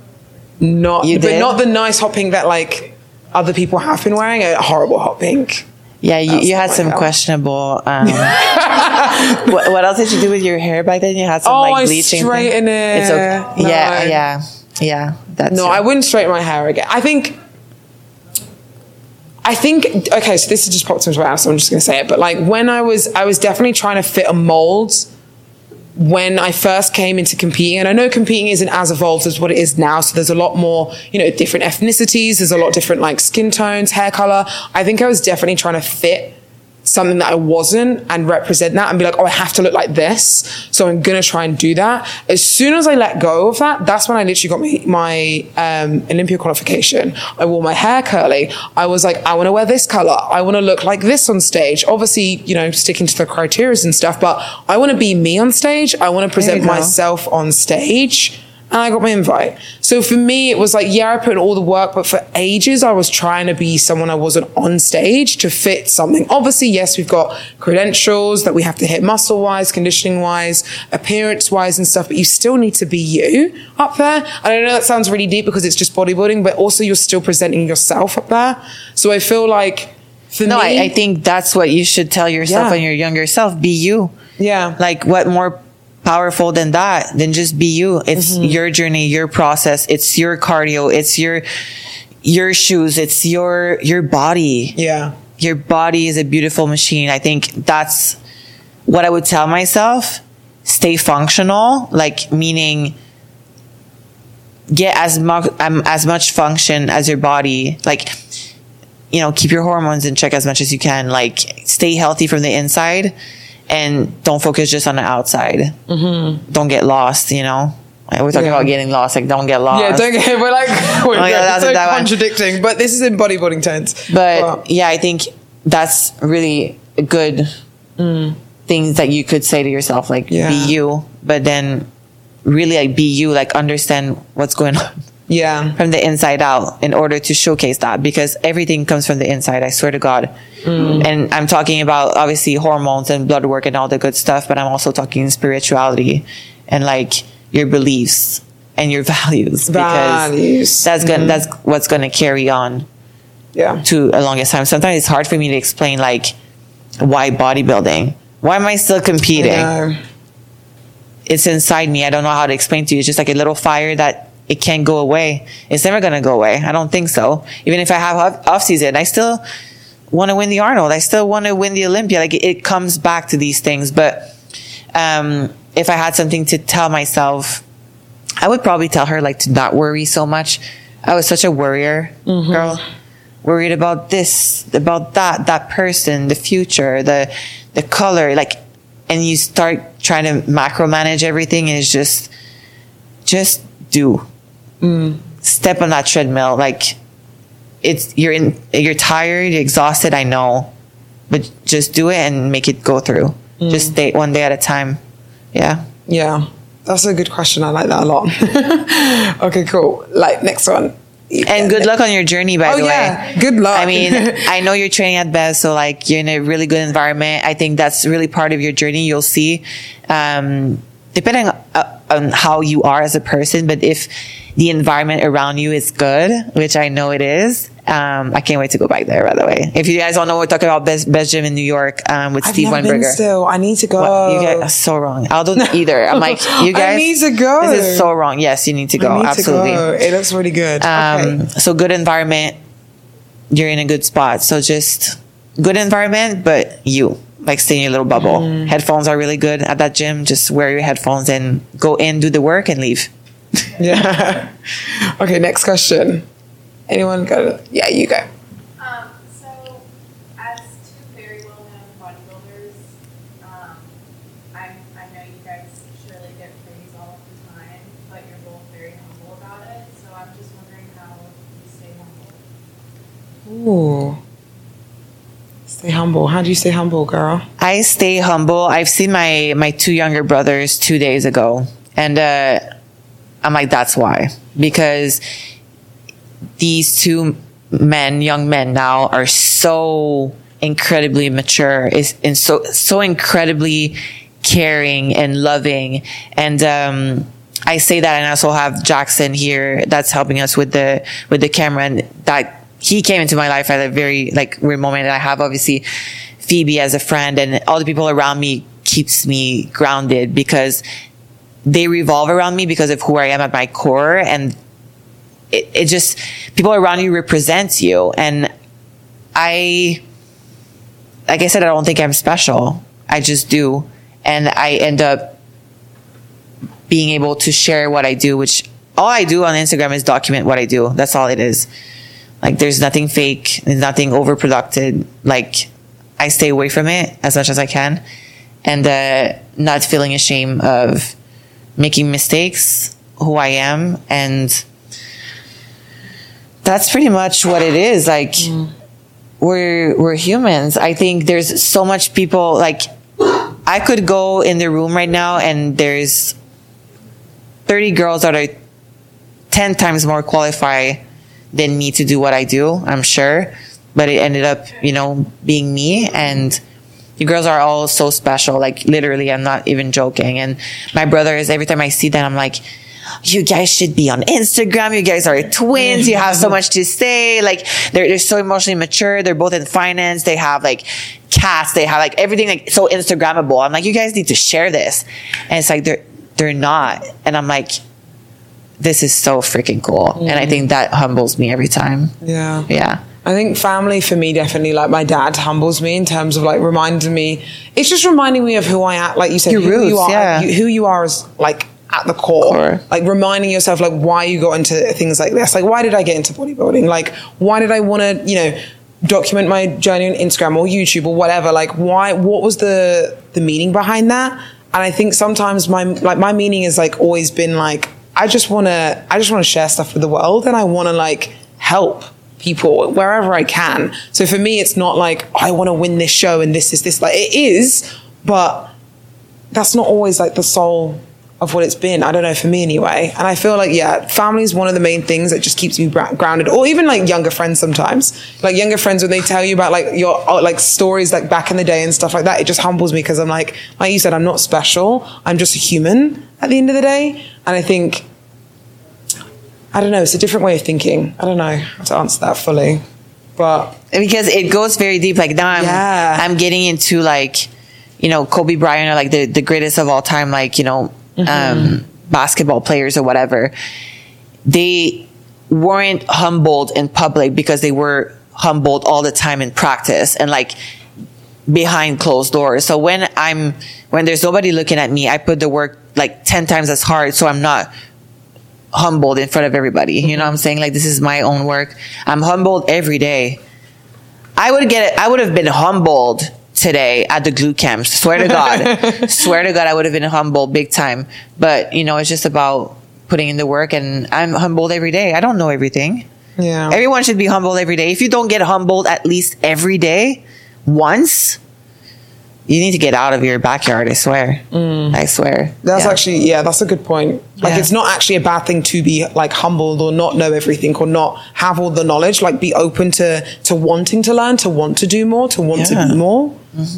Not, You but did? not the nice hot pink that like other people have been wearing. A horrible hot pink. yeah, you, you had some questionable. Um, what, what else did you do with your hair back then? You had some Oh, like I bleaching. thing? straighten it. It's okay. No. yeah, yeah. Yeah, that's No, it. I wouldn't straighten my hair again. I think. I think okay, so this has just popped into my house, so I'm just gonna say it. But like when I was, I was definitely trying to fit a mold when I first came into competing, and I know competing isn't as evolved as what it is now. So there's a lot more, you know, different ethnicities. There's a lot different like skin tones, hair color. I think I was definitely trying to fit something that I wasn't and represent that and be like, oh, I have to look like this. So I'm going to try and do that. As soon as I let go of that, that's when I literally got my, my um, Olympia qualification. I wore my hair curly. I was like, I want to wear this color. I want to look like this on stage. Obviously, you know, sticking to the criteria and stuff, but I want to be me on stage. I want to present myself on stage and I got my invite. So for me, it was like, yeah, I put in all the work, but for ages, I was trying to be someone I wasn't on stage to fit something. Obviously, yes, we've got credentials that we have to hit muscle wise, conditioning wise, appearance wise, and stuff, but you still need to be you up there. And I know that sounds really deep because it's just bodybuilding, but also you're still presenting yourself up there. So I feel like for No, me, I, I think that's what you should tell yourself Yeah. when you're younger self. Be you. yeah. Like, what more powerful than that, then just be you. It's your journey, your process. It's your cardio. It's your, your shoes. It's your, your body. Yeah. Your body is a beautiful machine. I think that's what I would tell myself. Stay functional, like meaning get as much, um, as much function as your body. Like, you know, keep your hormones in check as much as you can. Like, stay healthy from the inside and don't focus just on the outside. Mm-hmm. Don't get lost, you know? Like, We're talking Yeah. about getting lost. Like, don't get lost. Yeah, don't get, we're like, we're Oh, yeah, that's so that one. contradicting, but this is in bodybuilding terms. But Well, yeah, I think that's really a good things that you could say to yourself, like Yeah. be you, but then really like be you, like understand what's going on yeah. from the inside out in order to showcase that because everything comes from the inside. I swear to God. And I'm talking about obviously hormones and blood work and all the good stuff, but I'm also talking spirituality and like your beliefs and your values because that's gonna, that's what's going to carry on Yeah. to a longest time. Sometimes it's hard for me to explain like why bodybuilding. Why am I still competing? Yeah. It's inside me. I don't know how to explain to you. It's just like a little fire that it can't go away. It's never gonna go away. I don't think so. Even if I have off- off season, I still want to win the Arnold. I still want to win the Olympia. Like it, it comes back to these things. But um, if I had something to tell myself, I would probably tell her like to not worry so much. I was such a worrier girl, worried about this, about that, that person, the future, the the color, like, and you start trying to macro manage everything, and it's just, just do, step on that treadmill. Like, it's you're in, you're tired, you're exhausted. I know, but just do it and make it go through. Just stay one day at a time. Yeah. Yeah. That's a good question. I like that a lot. okay, cool. Like next one. And good luck on your journey, by Oh, the yeah. way. Good luck. I mean, I know you're training at Bev, so like you're in a really good environment. I think that's really part of your journey. You'll see, um, depending on how you are as a person, but if the environment around you is good, which I know it is, um, I can't wait to go back there. By the way, if you guys don't know, we're talking about Best, Best Gym in New York um, with I've Steve Weinberger. still. I need to go. What? You guys are so wrong. I don't either. I'm like, you guys. I need to go. This is so wrong. Yes, you need to go. Need Absolutely. to go. It looks really good. Um, okay. So good environment, you're in a good spot. So just good environment, but you like stay in your little bubble. Mm-hmm. Headphones are really good at that gym. Just wear your headphones and go in, do the work, and leave. Yeah. okay, next question. Anyone go? Yeah, you go. Um, so, as two very well-known bodybuilders, um, I, I know you guys surely get praise all the time, but you're both very humble about it. So I'm just wondering how you stay humble. Ooh. Stay humble. How do you stay humble, girl? I stay humble. I've seen my my two younger brothers two days ago, and uh, I'm like, that's why because these two men, young men now, are so incredibly mature, is and so so incredibly caring and loving, and um, I say that, and I also have Jackson here that's helping us with the with the camera, and that he came into my life at a very like weird moment. And I have obviously Phoebe as a friend, and all the people around me keeps me grounded because they revolve around me because of who I am at my core, and it, it just people around you represents you, and I, like I said, I don't think I'm special. I just do, and I end up being able to share what I do, which all I do on Instagram is document what I do. That's all it is. Like there's nothing fake, there's nothing overproduced. Like I stay away from it as much as I can and uh, not feeling ashamed of making mistakes, who I am, and that's pretty much what it is. Like we're we're humans. I think there's so much people like I could go in the room right now and there's 30 girls that are 10 times more qualified than me to do what I do, I'm sure. But it ended up, you know, being me and you girls are all so special. Like literally, I'm not even joking. And my brother is every time I see them, I'm like, you guys should be on Instagram. You guys are twins. You have so much to say. Like they're, they're so emotionally mature. They're both in finance. They have like cats. They have like everything like so Instagrammable. I'm like, you guys need to share this. And it's like, they're, they're not. And I'm like, this is so freaking cool. And I mm. think that humbles me every time. Yeah. Yeah. I think family for me definitely like my dad humbles me in terms of like reminding me. It's just reminding me of who I am. Like you said, Your who you are, yeah. who you are as like at the core. Core. Like reminding yourself like why you got into things like this. Like why did I get into bodybuilding? Like why did I want to you know document my journey on Instagram or YouTube or whatever? Like why? What was the the meaning behind that? And I think sometimes my like my meaning has like always been like I just want to I just want to share stuff with the world and I want to like help people wherever I can. So for me, it's not like I want to win this show and this is this. Like it is, but that's not always like the soul of what it's been. I don't know for me anyway. And I feel like yeah, family is one of the main things that just keeps me grounded. Or even like younger friends sometimes, like younger friends when they tell you about like your uh, like stories like back in the day and stuff like that, it just humbles me because I'm like, like you said, I'm not special. I'm just a human at the end of the day. And I think I don't know. It's a different way of thinking. I don't know how to answer that fully, but because it goes very deep. Like now I'm Yeah. I'm getting into like, you know, Kobe Bryant or like the, the greatest of all time, like, you know, um, basketball players or whatever. They weren't humbled in public because they were humbled all the time in practice and like behind closed doors. So when I'm when there's nobody looking at me, I put the work like 10 times as hard so I'm not humbled in front of everybody. You know what I'm saying? Like this is my own work. I'm humbled every day. I would get it. I would have been humbled today at the glue camps. Swear to God. Swear to God, I would have been humbled big time. But you know, it's just about putting in the work and I'm humbled every day. I don't know everything. yeah. Everyone should be humbled every day. If you don't get humbled at least every day, once, you need to get out of your backyard. I swear. Mm. I swear. That's Yeah. actually yeah, that's a good point. Like Yeah. it's not actually a bad thing to be like humbled or not know everything or not have all the knowledge. Like be open to to wanting to learn, to want to do more, to want Yeah. To be more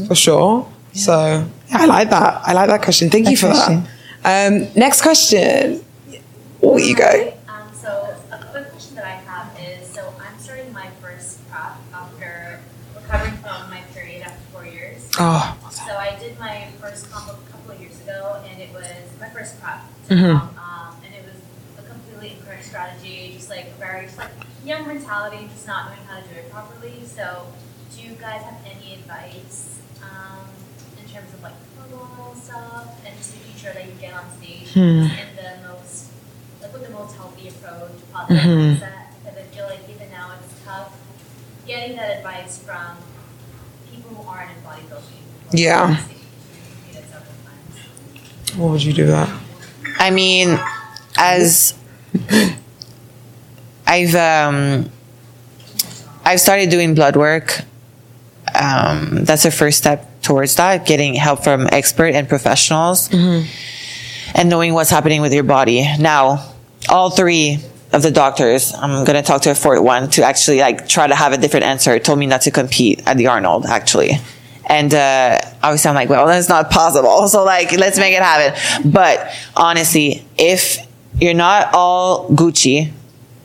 for sure. So yeah, I like that. I like that question. Thank you for question. that. Um, next question. Oh, you go. Um, so a quick question that I have is, so I'm starting my first prep after recovering from my period after four years. Oh, So I did my first comp a couple of years ago, and it was my first prep. Um, um, and it was a completely incorrect strategy, just like very just like young mentality, just not knowing how to do it properly. So, do you guys have any advice um, in terms of like hormonal stuff and to make sure that you get on stage in the most like with the most healthy approach, positive mindset? Because I feel like even now it's tough getting that advice from people who aren't in bodybuilding. Yeah. Repeat it several times. what would you do that? I mean, as I've um, I've started doing blood work. Um, that's the first step towards that. Getting help from expert and professionals, and knowing what's happening with your body. Now, all three of the doctors, I'm gonna talk to a fourth one to actually like try to have a different answer. Told me not to compete at the Arnold actually. And uh, obviously, I'm like, well, that's not possible. So, like, let's make it happen. But honestly, if you're not all Gucci,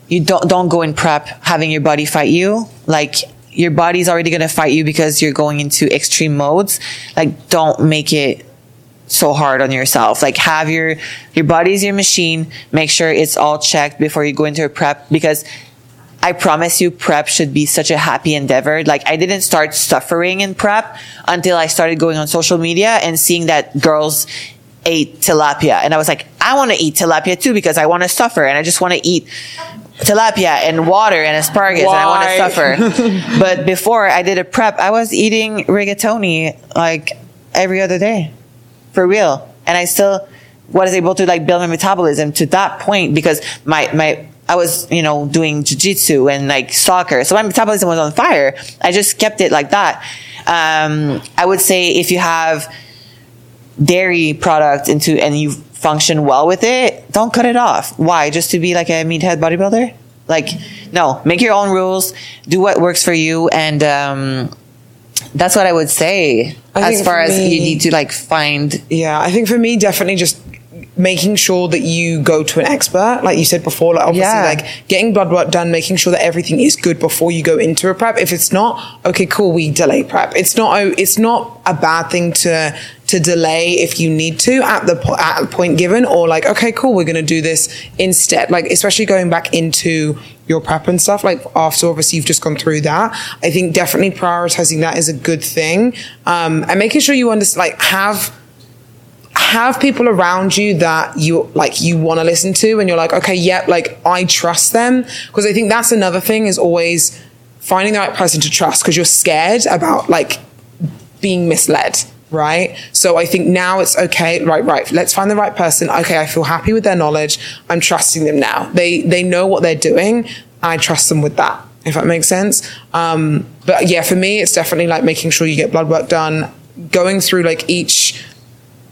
you don't don't go in prep having your body fight you. Like, your body's already gonna fight you because you're going into extreme modes. Like, don't make it so hard on yourself. Like have your your body's your machine. Make sure it's all checked before you go into a prep because I promise you prep should be such a happy endeavor. Like I didn't start suffering in prep until I started going on social media and seeing that girls ate tilapia and I was like I want to eat tilapia too because I want to suffer and I just want to eat tilapia and water and asparagus and I want to suffer. but before I did a prep, I was eating rigatoni like every other day for real. And I still was able to like build my metabolism to that point because my, my, I was, you know, doing jujitsu and like soccer. So my metabolism was on fire. I just kept it like that. Um, I would say if you have dairy product into, and you function well with it, don't cut it off. Why? Just to be like a meathead bodybuilder? Like, no, make your own rules, do what works for you. And, um, that's what I would say I as far for as you need to like find Yeah, I think for me, definitely just making sure that you go to an expert, like you said before, like obviously Yeah. like getting blood work done, making sure that everything is good before you go into a prep. If it's not, okay, cool, we delay prep. It's not a, it's not a bad thing to to delay if you need to at the po- at a point given, or like okay, cool, we're gonna do this instead. Like especially going back into your prep and stuff. Like after obviously you've just gone through that, I think definitely prioritizing that is a good thing, um, and making sure you understand like have have people around you that you like you want to listen to and you're like okay yep like i trust them. Because i think that's another thing is always finding the right person to trust because you're scared about like being misled right? So i think now it's okay right right let's find the right person. Okay i feel happy with their knowledge. I'm trusting them now. They they know what they're doing. I trust them with that if that makes sense. Um but yeah for me it's definitely like making sure you get blood work done going through like each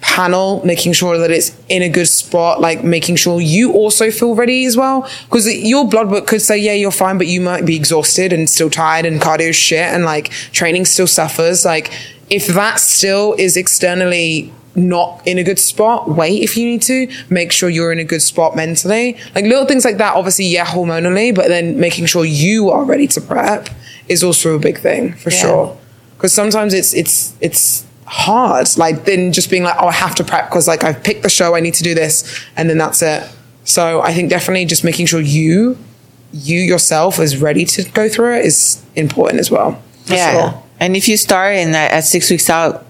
panel, making sure that it's in a good spot, like making sure you also feel ready as well. Because your blood work could say, yeah, you're fine, but you might be exhausted and still tired and cardio shit and like training still suffers. Like if that still is externally not in a good spot, wait if you need to. Make sure you're in a good spot mentally. Like little things like that, obviously, yeah, hormonally, but then making sure you are ready to prep is also a big thing for Yeah. sure. Because sometimes it's it's it's hard. Like then just being like, oh, I have to prep because like I've picked the show, I need to do this, and then that's it. So I think definitely just making sure you you yourself is ready to go through it is important as well. yeah. sure. And if you start and at at six weeks out,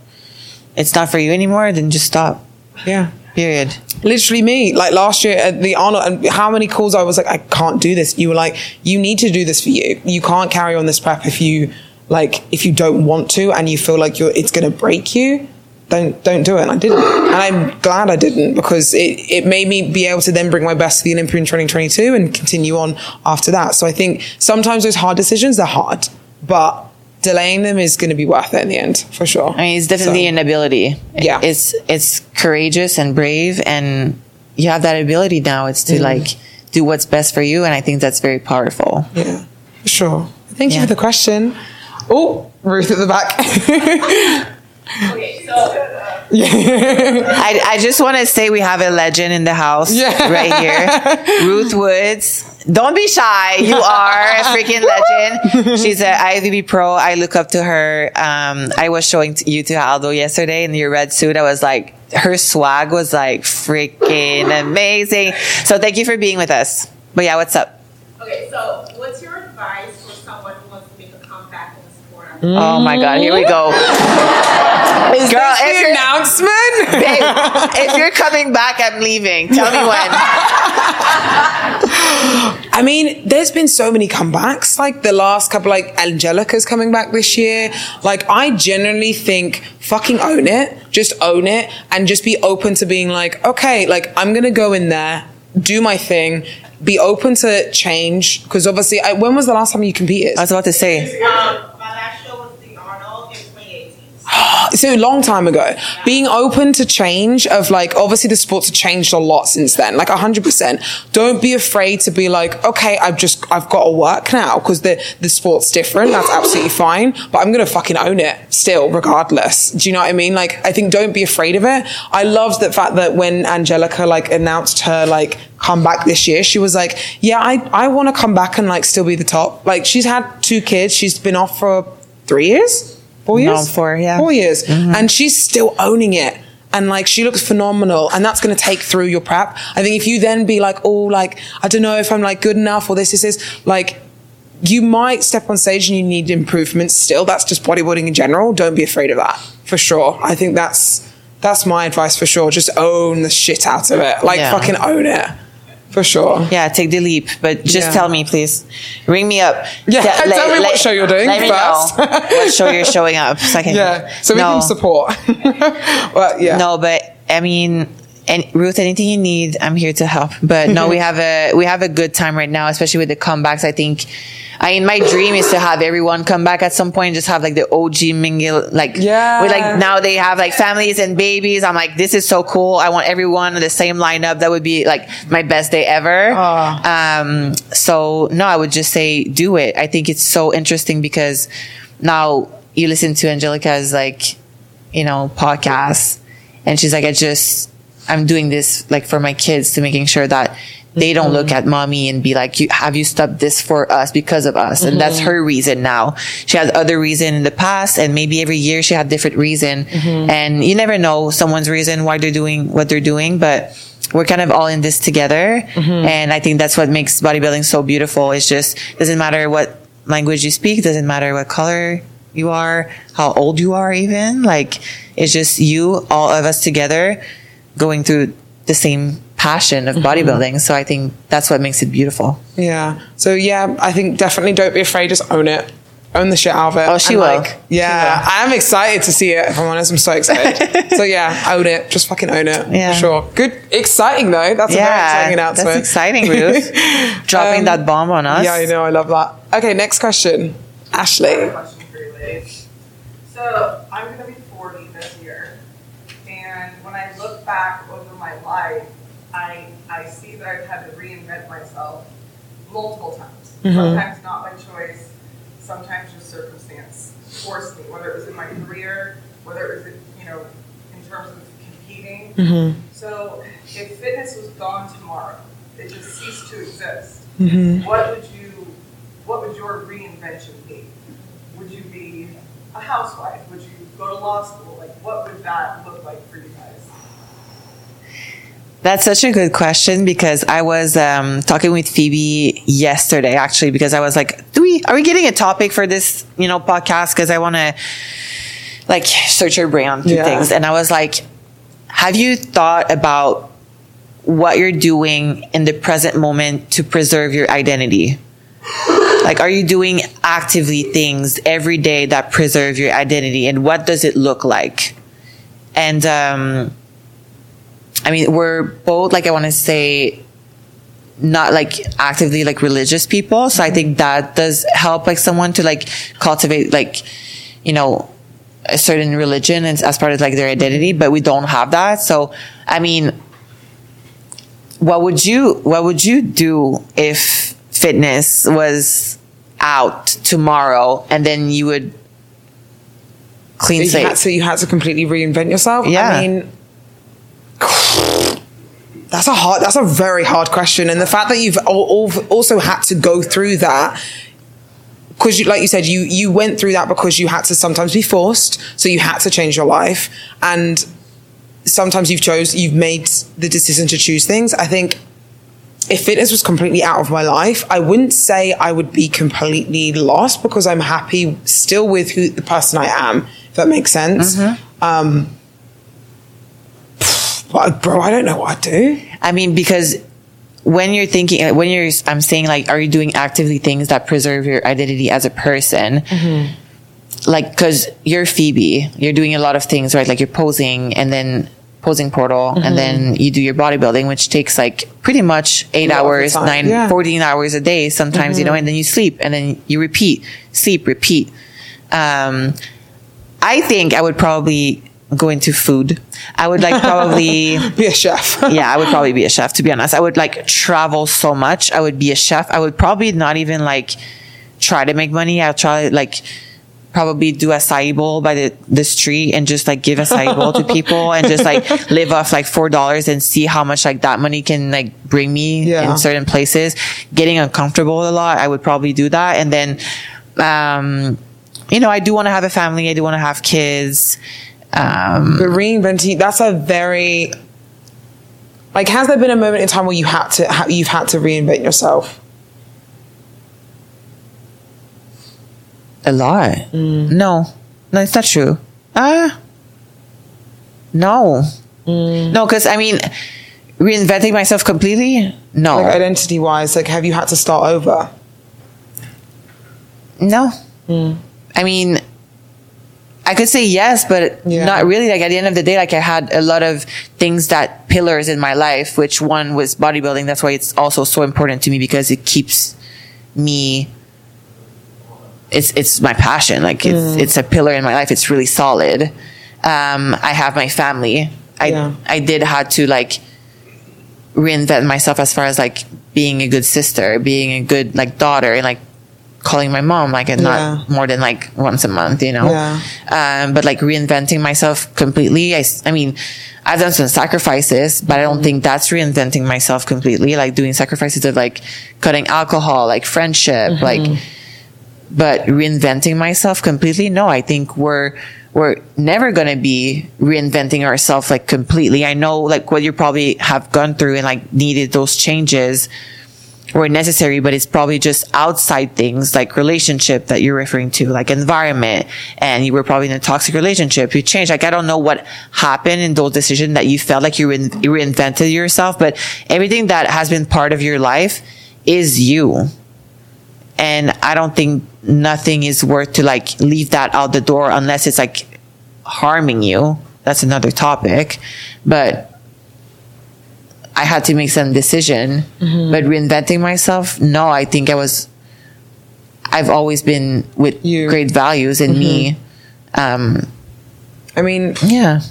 it's not for you anymore, then just stop. Yeah. Period. Literally me, like last year at the Arnold, and how many calls I was like, I can't do this. You were like, you need to do this for you. You can't carry on this prep if you like if you don't want to and you feel like you're it's gonna break you. Don't don't do it. And I didn't, and I'm glad I didn't because it it made me be able to then bring my best to the Olympia in 2022 and continue on after that. So I think sometimes those hard decisions are hard, but delaying them is going to be worth it in the end for sure. I mean, it's definitely So- an ability. Yeah. It's it's courageous and brave, and you have that ability now. It's to like do what's best for you, and I think that's very powerful. Yeah, for sure. Thank you for the question. Oh, Ruth at the back. Okay, so I, I just want to say we have a legend in the house Yeah. right here. Ruth Woods. Don't be shy. You are a freaking legend. She's an IFBB pro. I look up to her. Um, I was showing t- you to Aldo yesterday in your red suit. I was like, her swag was like freaking amazing. So thank you for being with us. But yeah, what's up? Okay, so what's your advice for someone who wants to make a comeback sport? Oh my God, here we go. Is Girl, if the announcement? Babe, if you're coming back, I'm leaving. Tell me when. I mean, there's been so many comebacks. Like the last couple, like Angelica's coming back this year. Like I generally think, fucking own it, just own it, and just be open to being like, okay, like I'm gonna go in there, do my thing, be open to change. Because obviously, I, when was the last time you competed? I was about to say. Um, my last show was the Arnold in 2018. so long time ago being open to change of like obviously the sports have changed a lot since then like 100% don't be afraid to be like okay i've just i've got to work now because the the sport's different. That's absolutely fine but i'm gonna fucking own it still regardless. Do you know what i mean? Like i think don't be afraid of it. I loved the fact that when angelica like announced her like comeback this year she was like yeah i i want to come back and like still be the top. Like she's had two kids. She's been off for three years four No, years? four, yeah. four years. Mm-hmm. And she's still owning it. And like she looks phenomenal. And that's going to take through your prep. I think if you then be like oh like i don't know if i'm like good enough or this this is like you might step on stage and you need improvements still. That's just bodybuilding in general. Don't be afraid of that for sure. I think that's that's my advice for sure. Just own the shit out of it. Like Yeah. fucking own it for sure Yeah, take the leap, but just Yeah. tell me, please. Ring me up. Yeah, tell me what show you're doing Let me first. know what show you're showing up. So I can, yeah so we no, can support well yeah No, but I mean, and Ruth, anything you need, I'm here to help. But no, we have a we have a good time right now, especially with the comebacks. I think. I mean, my dream is to have everyone come back at some point and just have like the OG mingle, like, Yeah. with like now they have like families and babies. I'm like, this is so cool. I want everyone in the same lineup. That would be like my best day ever. Um, so no, I would just say do it. I think it's so interesting because now you listen to Angelica's like, you know, podcast and she's like, I just, I'm doing this like for my kids to making sure that they don't look mm-hmm. at mommy and be like, you, have you stopped this for us because of us? And that's mm-hmm. her reason now. She has other reason in the past and maybe every year she had different reason. Mm-hmm. And you never know someone's reason why they're doing what they're doing, but we're kind of all in this together. And I think that's what makes bodybuilding so beautiful. It's just, doesn't matter what language you speak, doesn't matter what color you are, how old you are even. Like, it's just you, all of us together going through the same passion of bodybuilding. So I think that's what makes it beautiful. Yeah. So yeah, I think definitely don't be afraid. Just own it. Own the shit out of it. Oh, she And, will. Like, yeah, I'm excited to see it. If I'm honest, I'm so excited. so yeah, own it. Just fucking own it. Yeah. For sure. Good. Exciting though. That's a very exciting announcement. that's exciting, Ruth. Dropping Um, that bomb on us. Yeah, I know. I love that. Okay, next question. Ashley. question for you ladies. So I'm gonna be 40 this year, and when I look back over my life, I I see that I've had to reinvent myself multiple times. Mm-hmm. Sometimes not by choice, sometimes just circumstance forced me. Whether it was in my career, whether it was in, you know in terms of competing. Mm-hmm. So if fitness was gone tomorrow, it just ceased to exist. Mm-hmm. What would you what would your reinvention be? Would you be a housewife? Would you go to law school? Like, what would that look like for you? That's such a good question because I was um, talking with Phoebe yesterday, actually, because I was like, "Do we are we getting a topic for this, you know, podcast?" Because I want to like search your brain on Yeah. things, and I was like, "Have you thought about what you're doing in the present moment to preserve your identity?" Like, are you doing actively things every day that preserve your identity, and what does it look like? And um, I mean, we're both like I want to say not like actively like religious people, so I think mm-hmm. that does help like someone to like cultivate like you know a certain religion and as part of like their identity, but we don't have that. So I mean, what would you what would you do if fitness was out tomorrow and then you would clean So you, slate? had, so you had to completely reinvent yourself. Yeah. I mean, that's a hard. That's a very hard question, and the fact that you've al- al- also had to go through that. Because, you, like you said, you you went through that because you had to sometimes be forced, so you had to change your life, and sometimes you've chose you've made the decision to choose things. I think if fitness was completely out of my life, I wouldn't say I would be completely lost because I'm happy still with who the person I am. If that makes sense. Um, but bro, I don't know what I'd do. I mean, because when you're thinking, uh, when you're, I'm saying like, are you doing actively things that preserve your identity as a person? Like, cause you're Phoebe, you're doing a lot of things, right? Like you're posing and then posing portal and then you do your bodybuilding, which takes like pretty much eight A lot of the hours, time, nine, yeah. 14 hours a day sometimes, you know, and then you sleep and then you repeat, sleep, repeat. Um, I think I would probably go into food. I would like probably Be a chef. yeah, I would probably be a chef, to be honest. I would like travel so much. I would be a chef. I would probably not even like try to make money. I'll try like probably do acai bowl by the, the street and just like give acai bowl to people and just like live off like four dollars and see how much like that money can like bring me Yeah. in certain places. Getting uncomfortable a lot, I would probably do that. And then um you know, I do want to have a family, I do want to have kids. Um But reinventing, that's a very like. Has there been a moment in time where you had to, ha- you've had to reinvent yourself? A lot. No, no, it's not true. Ah, no, no, because I mean, reinventing myself completely. No, Like identity wise, like have you had to start over? no. I mean, I could say yes, but Yeah. not really. Like at the end of the day, like I had a lot of things that pillars in my life, which one was bodybuilding. That's why it's also so important to me because it keeps me. It's it's my passion. Like it's it's a pillar in my life. It's really solid. Um, I have my family. I Yeah. I did had to like reinvent myself as far as like being a good sister, being a good like daughter, and like calling my mom like and not more than like once a month, you know. Yeah. Um, but like reinventing myself completely. I, I mean, I've done some sacrifices, but I don't Mm-hmm. think that's reinventing myself completely. Like doing sacrifices of like cutting alcohol, like friendship, Mm-hmm. like, but reinventing myself completely. No, I think we're, we're never going to be reinventing ourselves like completely. I know like what you probably have gone through and like needed those changes were necessary, but it's probably just outside things like relationship that you're referring to, like environment. And you were probably in a toxic relationship. You changed. Like, I don't know what happened in those decisions that you felt like you, rein- you reinvented yourself, but everything that has been part of your life is you. And I don't think nothing is worth to like leave that out the door unless it's like harming you. That's another topic. But I had to make some decision. But reinventing myself, no, I think I was, I've always been with You. great values in me. Um, I mean, yeah.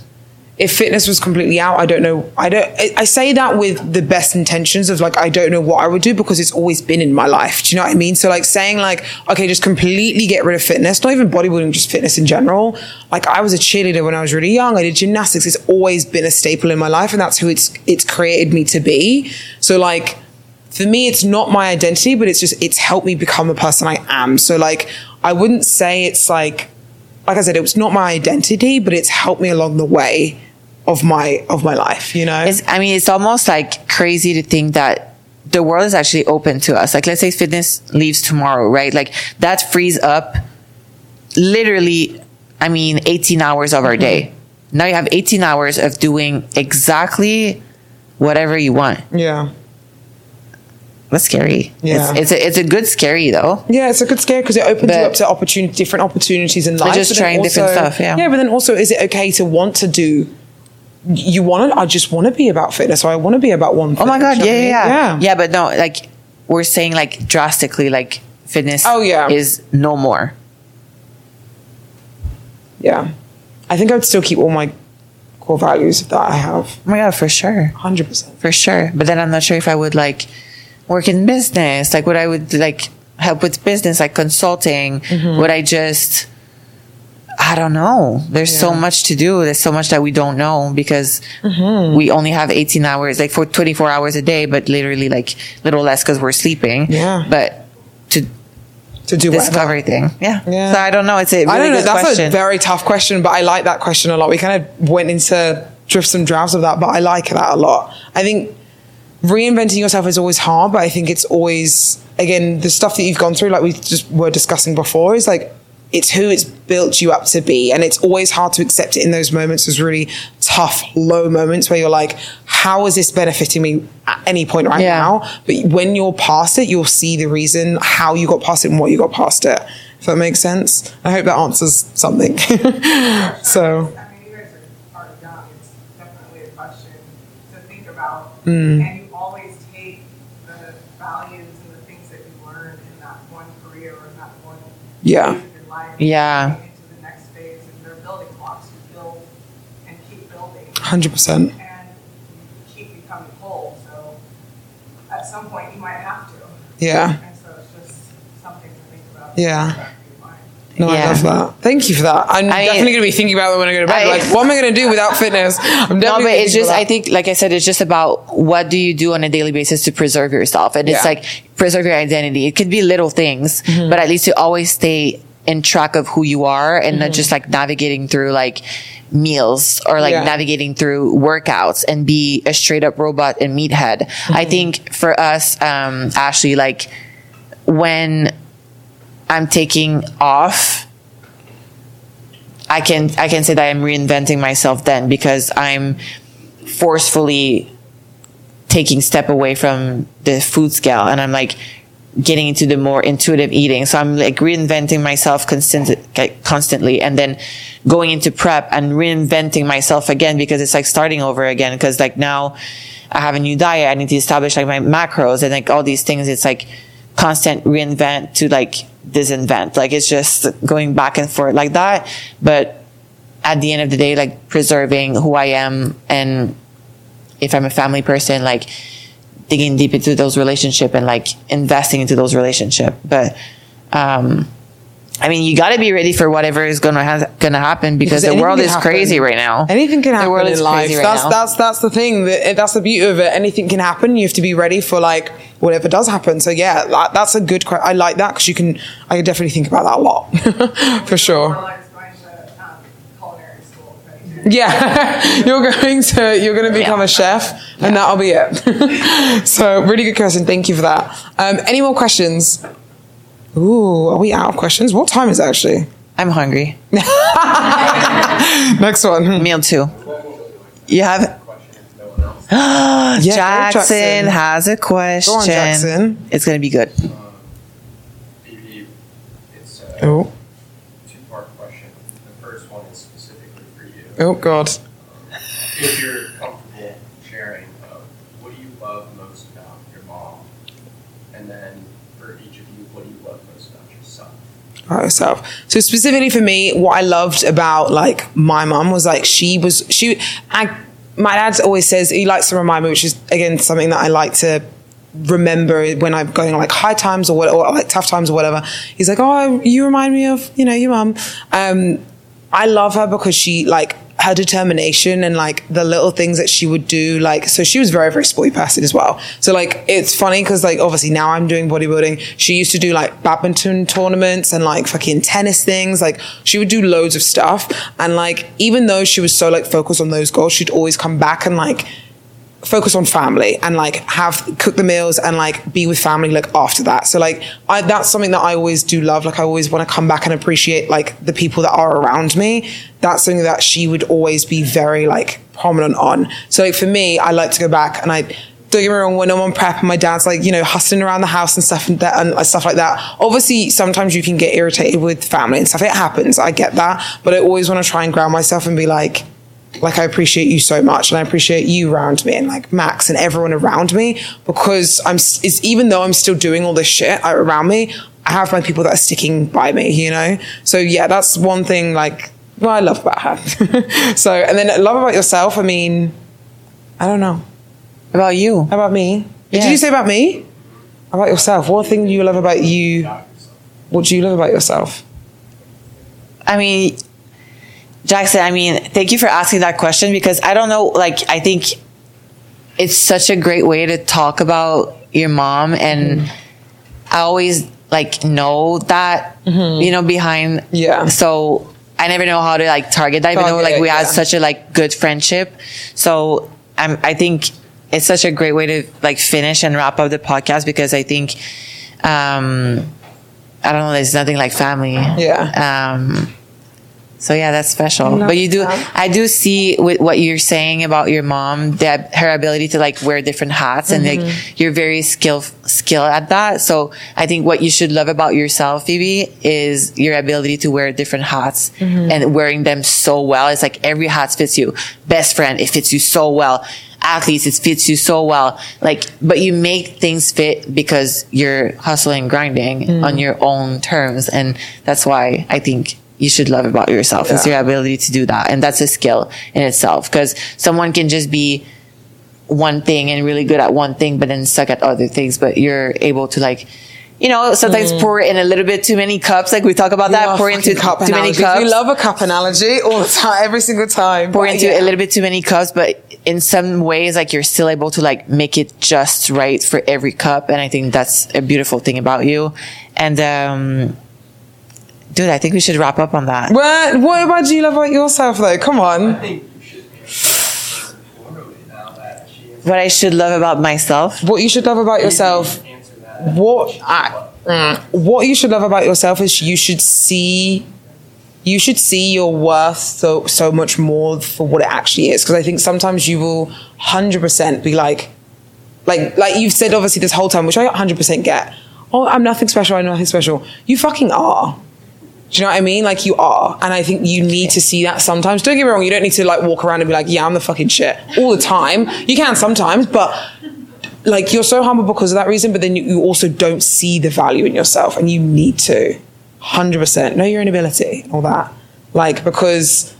If fitness was completely out, I don't know. I don't. I, say that with the best intentions of like I don't know what I would do because it's always been in my life. Do you know what I mean? So like saying like okay, just completely get rid of fitness, not even bodybuilding, just fitness in general. Like I was a cheerleader when I was really young. I did gymnastics. It's always been a staple in my life, and that's who it's it's created me to be. So like for me it's not my identity but it's just it's helped me become the person i am so like i wouldn't say it's like like i said it was not my identity but it's helped me along the way of my of my life you know It's, I mean, it's almost like crazy to think that the world is actually open to us. Like, let's say fitness leaves tomorrow, right? Like, that frees up literally, I mean, 18 hours of our mm-hmm. day. Now you have 18 hours of doing exactly whatever you want. yeah That's scary. Yeah. It's, it's, a, it's a good scary, though. yeah it's a good scare because it opens you up to opportunity different opportunities in life just but trying different stuff, yeah. yeah but then also is it okay to want to do you want to i just want to be about fitness or i want to be about one Oh my God. do Yeah, yeah, yeah. Yeah, but no, like, we're saying, like, drastically, like, fitness Oh, yeah. is no more. yeah i think i would still keep all my core values that i have Oh my God, for sure. 100% for sure. But then I'm not sure if I would like work in business. Like, would I would like help with business, like consulting? Mm-hmm. Would I just? I don't know. There's so much to do. There's so much that we don't know because Mm-hmm. we only have 18 hours, like for 24 hours a day, but literally like little less because we're sleeping. Yeah. But to to do whatever. discover everything. Yeah. Yeah. So I don't know. It's a really I don't know. That's question. a very tough question, but I like that question a lot. We kind of went into drifts and drafts of that, but I like that a lot. I think reinventing yourself is always hard, but I think it's always again the stuff that you've gone through, like we just were discussing before, is like it's who it's built you up to be, and it's always hard to accept it in those moments. Those really tough, low moments where you're like, "How is this benefiting me at any point right Yeah. now?" But when you're past it, you'll see the reason how you got past it and what you got past it. If that makes sense, I hope that answers something. so. I keep Yeah. Hundred percent. And keep becoming whole, so at some point you might have to. Yeah. And so it's just something to think about. Yeah. In the back of your mind. No, I Yeah. love that. Thank you for that. I'm I- definitely going to be thinking about it when I go to bed. I- like, what am I going to do without fitness? I'm No, definitely but it's just, I think, like I said, it's just about what do you do on a daily basis to preserve yourself. And it's like preserve your identity. It could be little things, Mm-hmm. but at least to always stay in track of who you are and not just like navigating through like meals or like Yeah. navigating through workouts and be a straight up robot and meathead. Mm-hmm. I think for us, um, Ashley, like when I'm taking off, I can I can say that I'm reinventing myself then because I'm forcefully taking step away from the food scale and I'm like getting into the more intuitive eating. So I'm like reinventing myself constant, constantly and then going into prep and reinventing myself again because it's like starting over again. Cause like now I have a new diet. I need to establish like my macros and like all these things. It's like constant reinvent to like disinvent. Like it's just going back and forth like that. But at the end of the day, like preserving who I am and if I'm a family person, like digging deep into those relationship and like investing into those relationship. But um, I mean, you got to be ready for whatever is gonna ha- gonna happen because, the world is happen. crazy right now. Anything can happen The world in is life. crazy right that's now. that's that's the thing. That, that's the beauty of it. Anything can happen. You have to be ready for like whatever does happen. So yeah, that, that's a good. que- I like that because you can. I can definitely think about that a lot for sure. More like going to culinary school. right? Yeah, you're going to you're going to become a chef, and that'll be it. so really good question. Thank you for that. Um, any more questions? Ooh, are we out of questions? What time is it actually? I'm hungry. Next one. Meal two. You have Yeah, go, Jackson, has a question. Go on, Jackson. It's gonna be good. Maybe it's a Oh, two-part question. The first one is specifically for you. oh God. If you're comfortable sharing, uh, what do you love most about your mom? And then for each of you, what do you love most about yourself? About herself. So specifically for me, what I loved about like my mum was like she was she. I, my dad always says he likes to remind me, which is again something that I like to remember when I'm going like high times or what or like tough times or whatever. He's like, oh, you remind me of you know your mum. Um, I love her because she like her determination and like the little things that she would do like so she was very very sporty person as well. So like it's funny because like obviously now i'm doing bodybuilding. She used to do like badminton tournaments and like fucking tennis things. Like she would do loads of stuff. And like even though she was so like focused on those goals she'd always come back and like focus on family and like have cook the meals and like be with family like after that. So like I, that's something that i always do love. Like i always want to come back and appreciate like the people that are around me. That's something that she would always be very like prominent on. So like for me i like to go back and i don't get me wrong when i'm on prep and my dad's like you know hustling around the house and stuff and, that, and uh, stuff like that obviously sometimes you can get irritated with family and stuff. It happens. I get that. But i always want to try and ground myself and be like like I appreciate you so much and I appreciate you around me and like Max and everyone around me because I'm it's even though I'm still doing all this shit around me I have my people that are sticking by me you know? So yeah that's one thing like well I love about her. So and then love about yourself I mean I don't know. About you. how about me? Yeah. did you say about me? About yourself. What thing do you love about you? What do you love about yourself? I mean, Jackson, I mean, thank you for asking that question because I don't know, like, I think it's such a great way to talk about your mom. And I always, like, know that, you know, behind. Yeah. So I never know how to, like, target that, even though, like, we had such a, like, good friendship. So I'm, I think it's such a great way to, like, finish and wrap up the podcast because I think, um, I don't know, there's nothing like family. Yeah. Um, so yeah, that's special. But you do, that. I do see with what you're saying about your mom, that her ability to like wear different hats and Mm-hmm. like you're very skill skill at that. So I think what you should love about yourself, Phoebe, is your ability to wear different hats Mm-hmm. and wearing them so well. It's like every hat fits you. Best friend, it fits you so well. Athletes, it fits you so well. Like, but you make things fit because you're hustling, grinding Mm. on your own terms, and that's why I think you should love about yourself is Yeah. your ability to do that, and that's a skill in itself. Because someone can just be one thing and really good at one thing, but then suck at other things. But you're able to like, you know, sometimes pour in a little bit too many cups. Like we talk about that, Mm. Pour into cup too many cups. we love a cup analogy all the time every single time pour But into yeah. a little bit too many cups, but in some ways, like you're still able to like make it just right for every cup. And I think that's a beautiful thing about you. And, um, dude, I think we should wrap up on that. What, what about you love about yourself though? Come I on. think you should answer formally now that she has What I should love about myself. What you should love about yourself. What I, mm, what you should love about yourself is you should see you should see your worth so so much more for what it actually is because I think sometimes you will 100% be like like like you've said obviously this whole time which I 100% get oh I'm nothing special I'm nothing special you fucking are do you know what I mean? Like you are. And I think you need to see that sometimes. Don't get me wrong, you don't need to like walk around and be like, yeah, I'm the fucking shit all the time. You can sometimes, but like you're so humble because of that reason, but then you, you also don't see the value in yourself and you need to. 100%. Know your own ability, all that. Like, because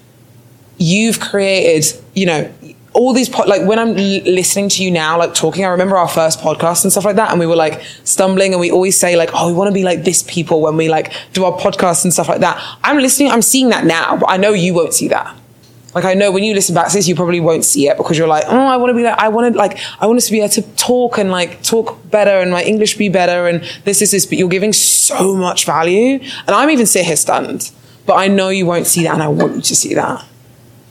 you've created, you know, all these po- like when I'm l- listening to you now, like talking, I remember our first podcast and stuff like that, and we were like stumbling, and we always say like, oh, we want to be like this people when we like do our podcasts and stuff like that. I'm listening, I'm seeing that now, but I know you won't see that. Like I know when you listen back to this, you probably won't see it because you're like, oh, I want to be like, I want to like, I want us to be able to talk and like talk better and my English be better and this is this. But you're giving so much value, and I'm even sit here stunned. But I know you won't see that, and I want you to see that.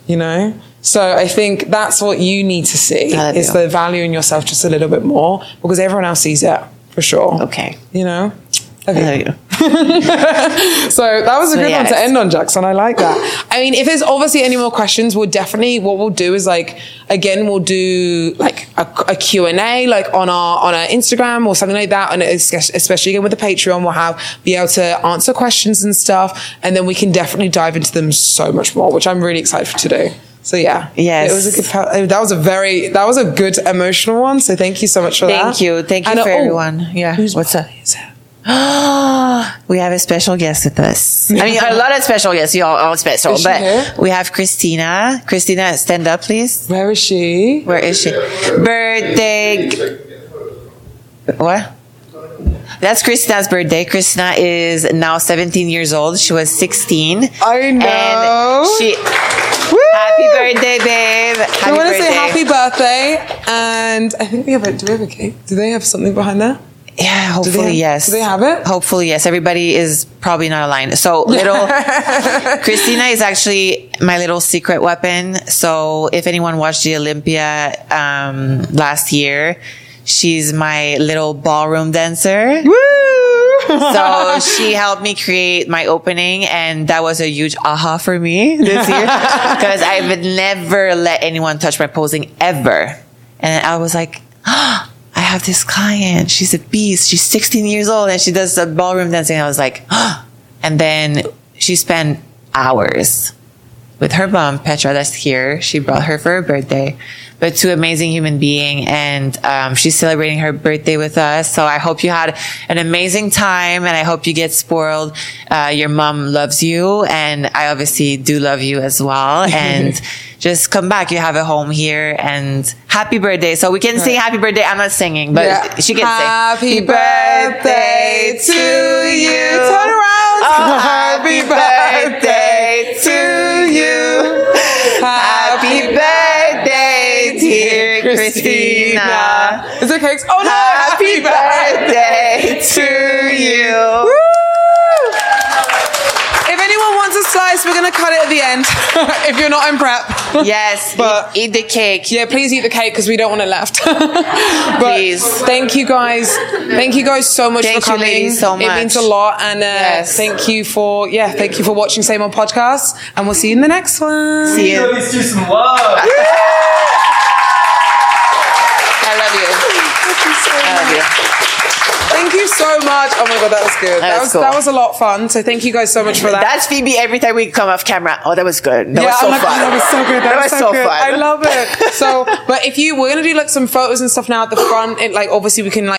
You know. So I think that's what you need to see is the value in yourself just a little bit more because everyone else sees it for sure. Okay. You know. Love you. So that was a So, good one to end on, Jackson. I like that. I mean, if there's obviously any more questions, we'll definitely what we'll do is like again we'll do like a, a Q and A like on our on our Instagram or something like that, and especially again with the Patreon, we'll have be able to answer questions and stuff, and then we can definitely dive into them so much more, which I'm really excited for do. So yeah, Yes. it was a good. That was a very that was a good emotional one. So thank you so much for that. Thank you. Thank you And, for oh, everyone. Yeah. Who's What's up? we have a special guest with us. I mean, a lot of special guests. You all, all special, but here? we have Christina. Christina, stand up, please. Where is she? Where is she? Birthday. What? That's Christina's birthday. Christina is now 17 years old. She was 16. I know. And she. Happy birthday, babe. Happy we want to say happy birthday, and I think we have a. Do we have a cake? Do they have something behind there? Yeah, hopefully, have, yes. Do they have it? Hopefully, yes. Everybody is probably not aligned. So, little Christina is actually my little secret weapon. So, if anyone watched the Olympia um, last year, she's my little ballroom dancer. So she helped me create my opening and that was a huge aha for me this year because I would never let anyone touch my posing ever. And I was like, I have this client. She's a beast. She's 16 years old and she does the ballroom dancing. I was like, and then she spent hours with her mom, Petra, that's here. She brought her for her birthday, but two amazing human being, and um, she's celebrating her birthday with us. So I hope you had an amazing time, and I hope you get spoiled. Uh, your mom loves you, and I obviously do love you as well. And just come back. You have a home here, and happy birthday. So we can sing happy birthday. I'm not singing, but Yeah. she can Happy sing. Happy birthday to you. Turn around. Oh, happy birthday Christina. Is there cakes? Oh no! Happy birthday to you. If anyone wants a slice, we're gonna cut it at the end. if you're not in prep. Yes, But- eat, eat the cake. Yeah, please eat the cake because we don't want it left. but Please. Thank you guys. Thank you guys so much Thank for you, coming. ladies, so much. It means much. a lot. And uh, Yes. thank you for yeah, thank you for watching Say More Podcast. And we'll see you in the next one. See you. Let's do some love. I love you. I love you. Thank you so much. Oh my god, that was good. That, was was cool. that was a lot of fun. So thank you guys so much for that. That's Phoebe every time we come off camera. Oh, that was good. That yeah, was so like, fun. that was so good. That, was so good. fun. I love it. So, but if you, we're gonna do like some photos and stuff now at the front. It like obviously we can like.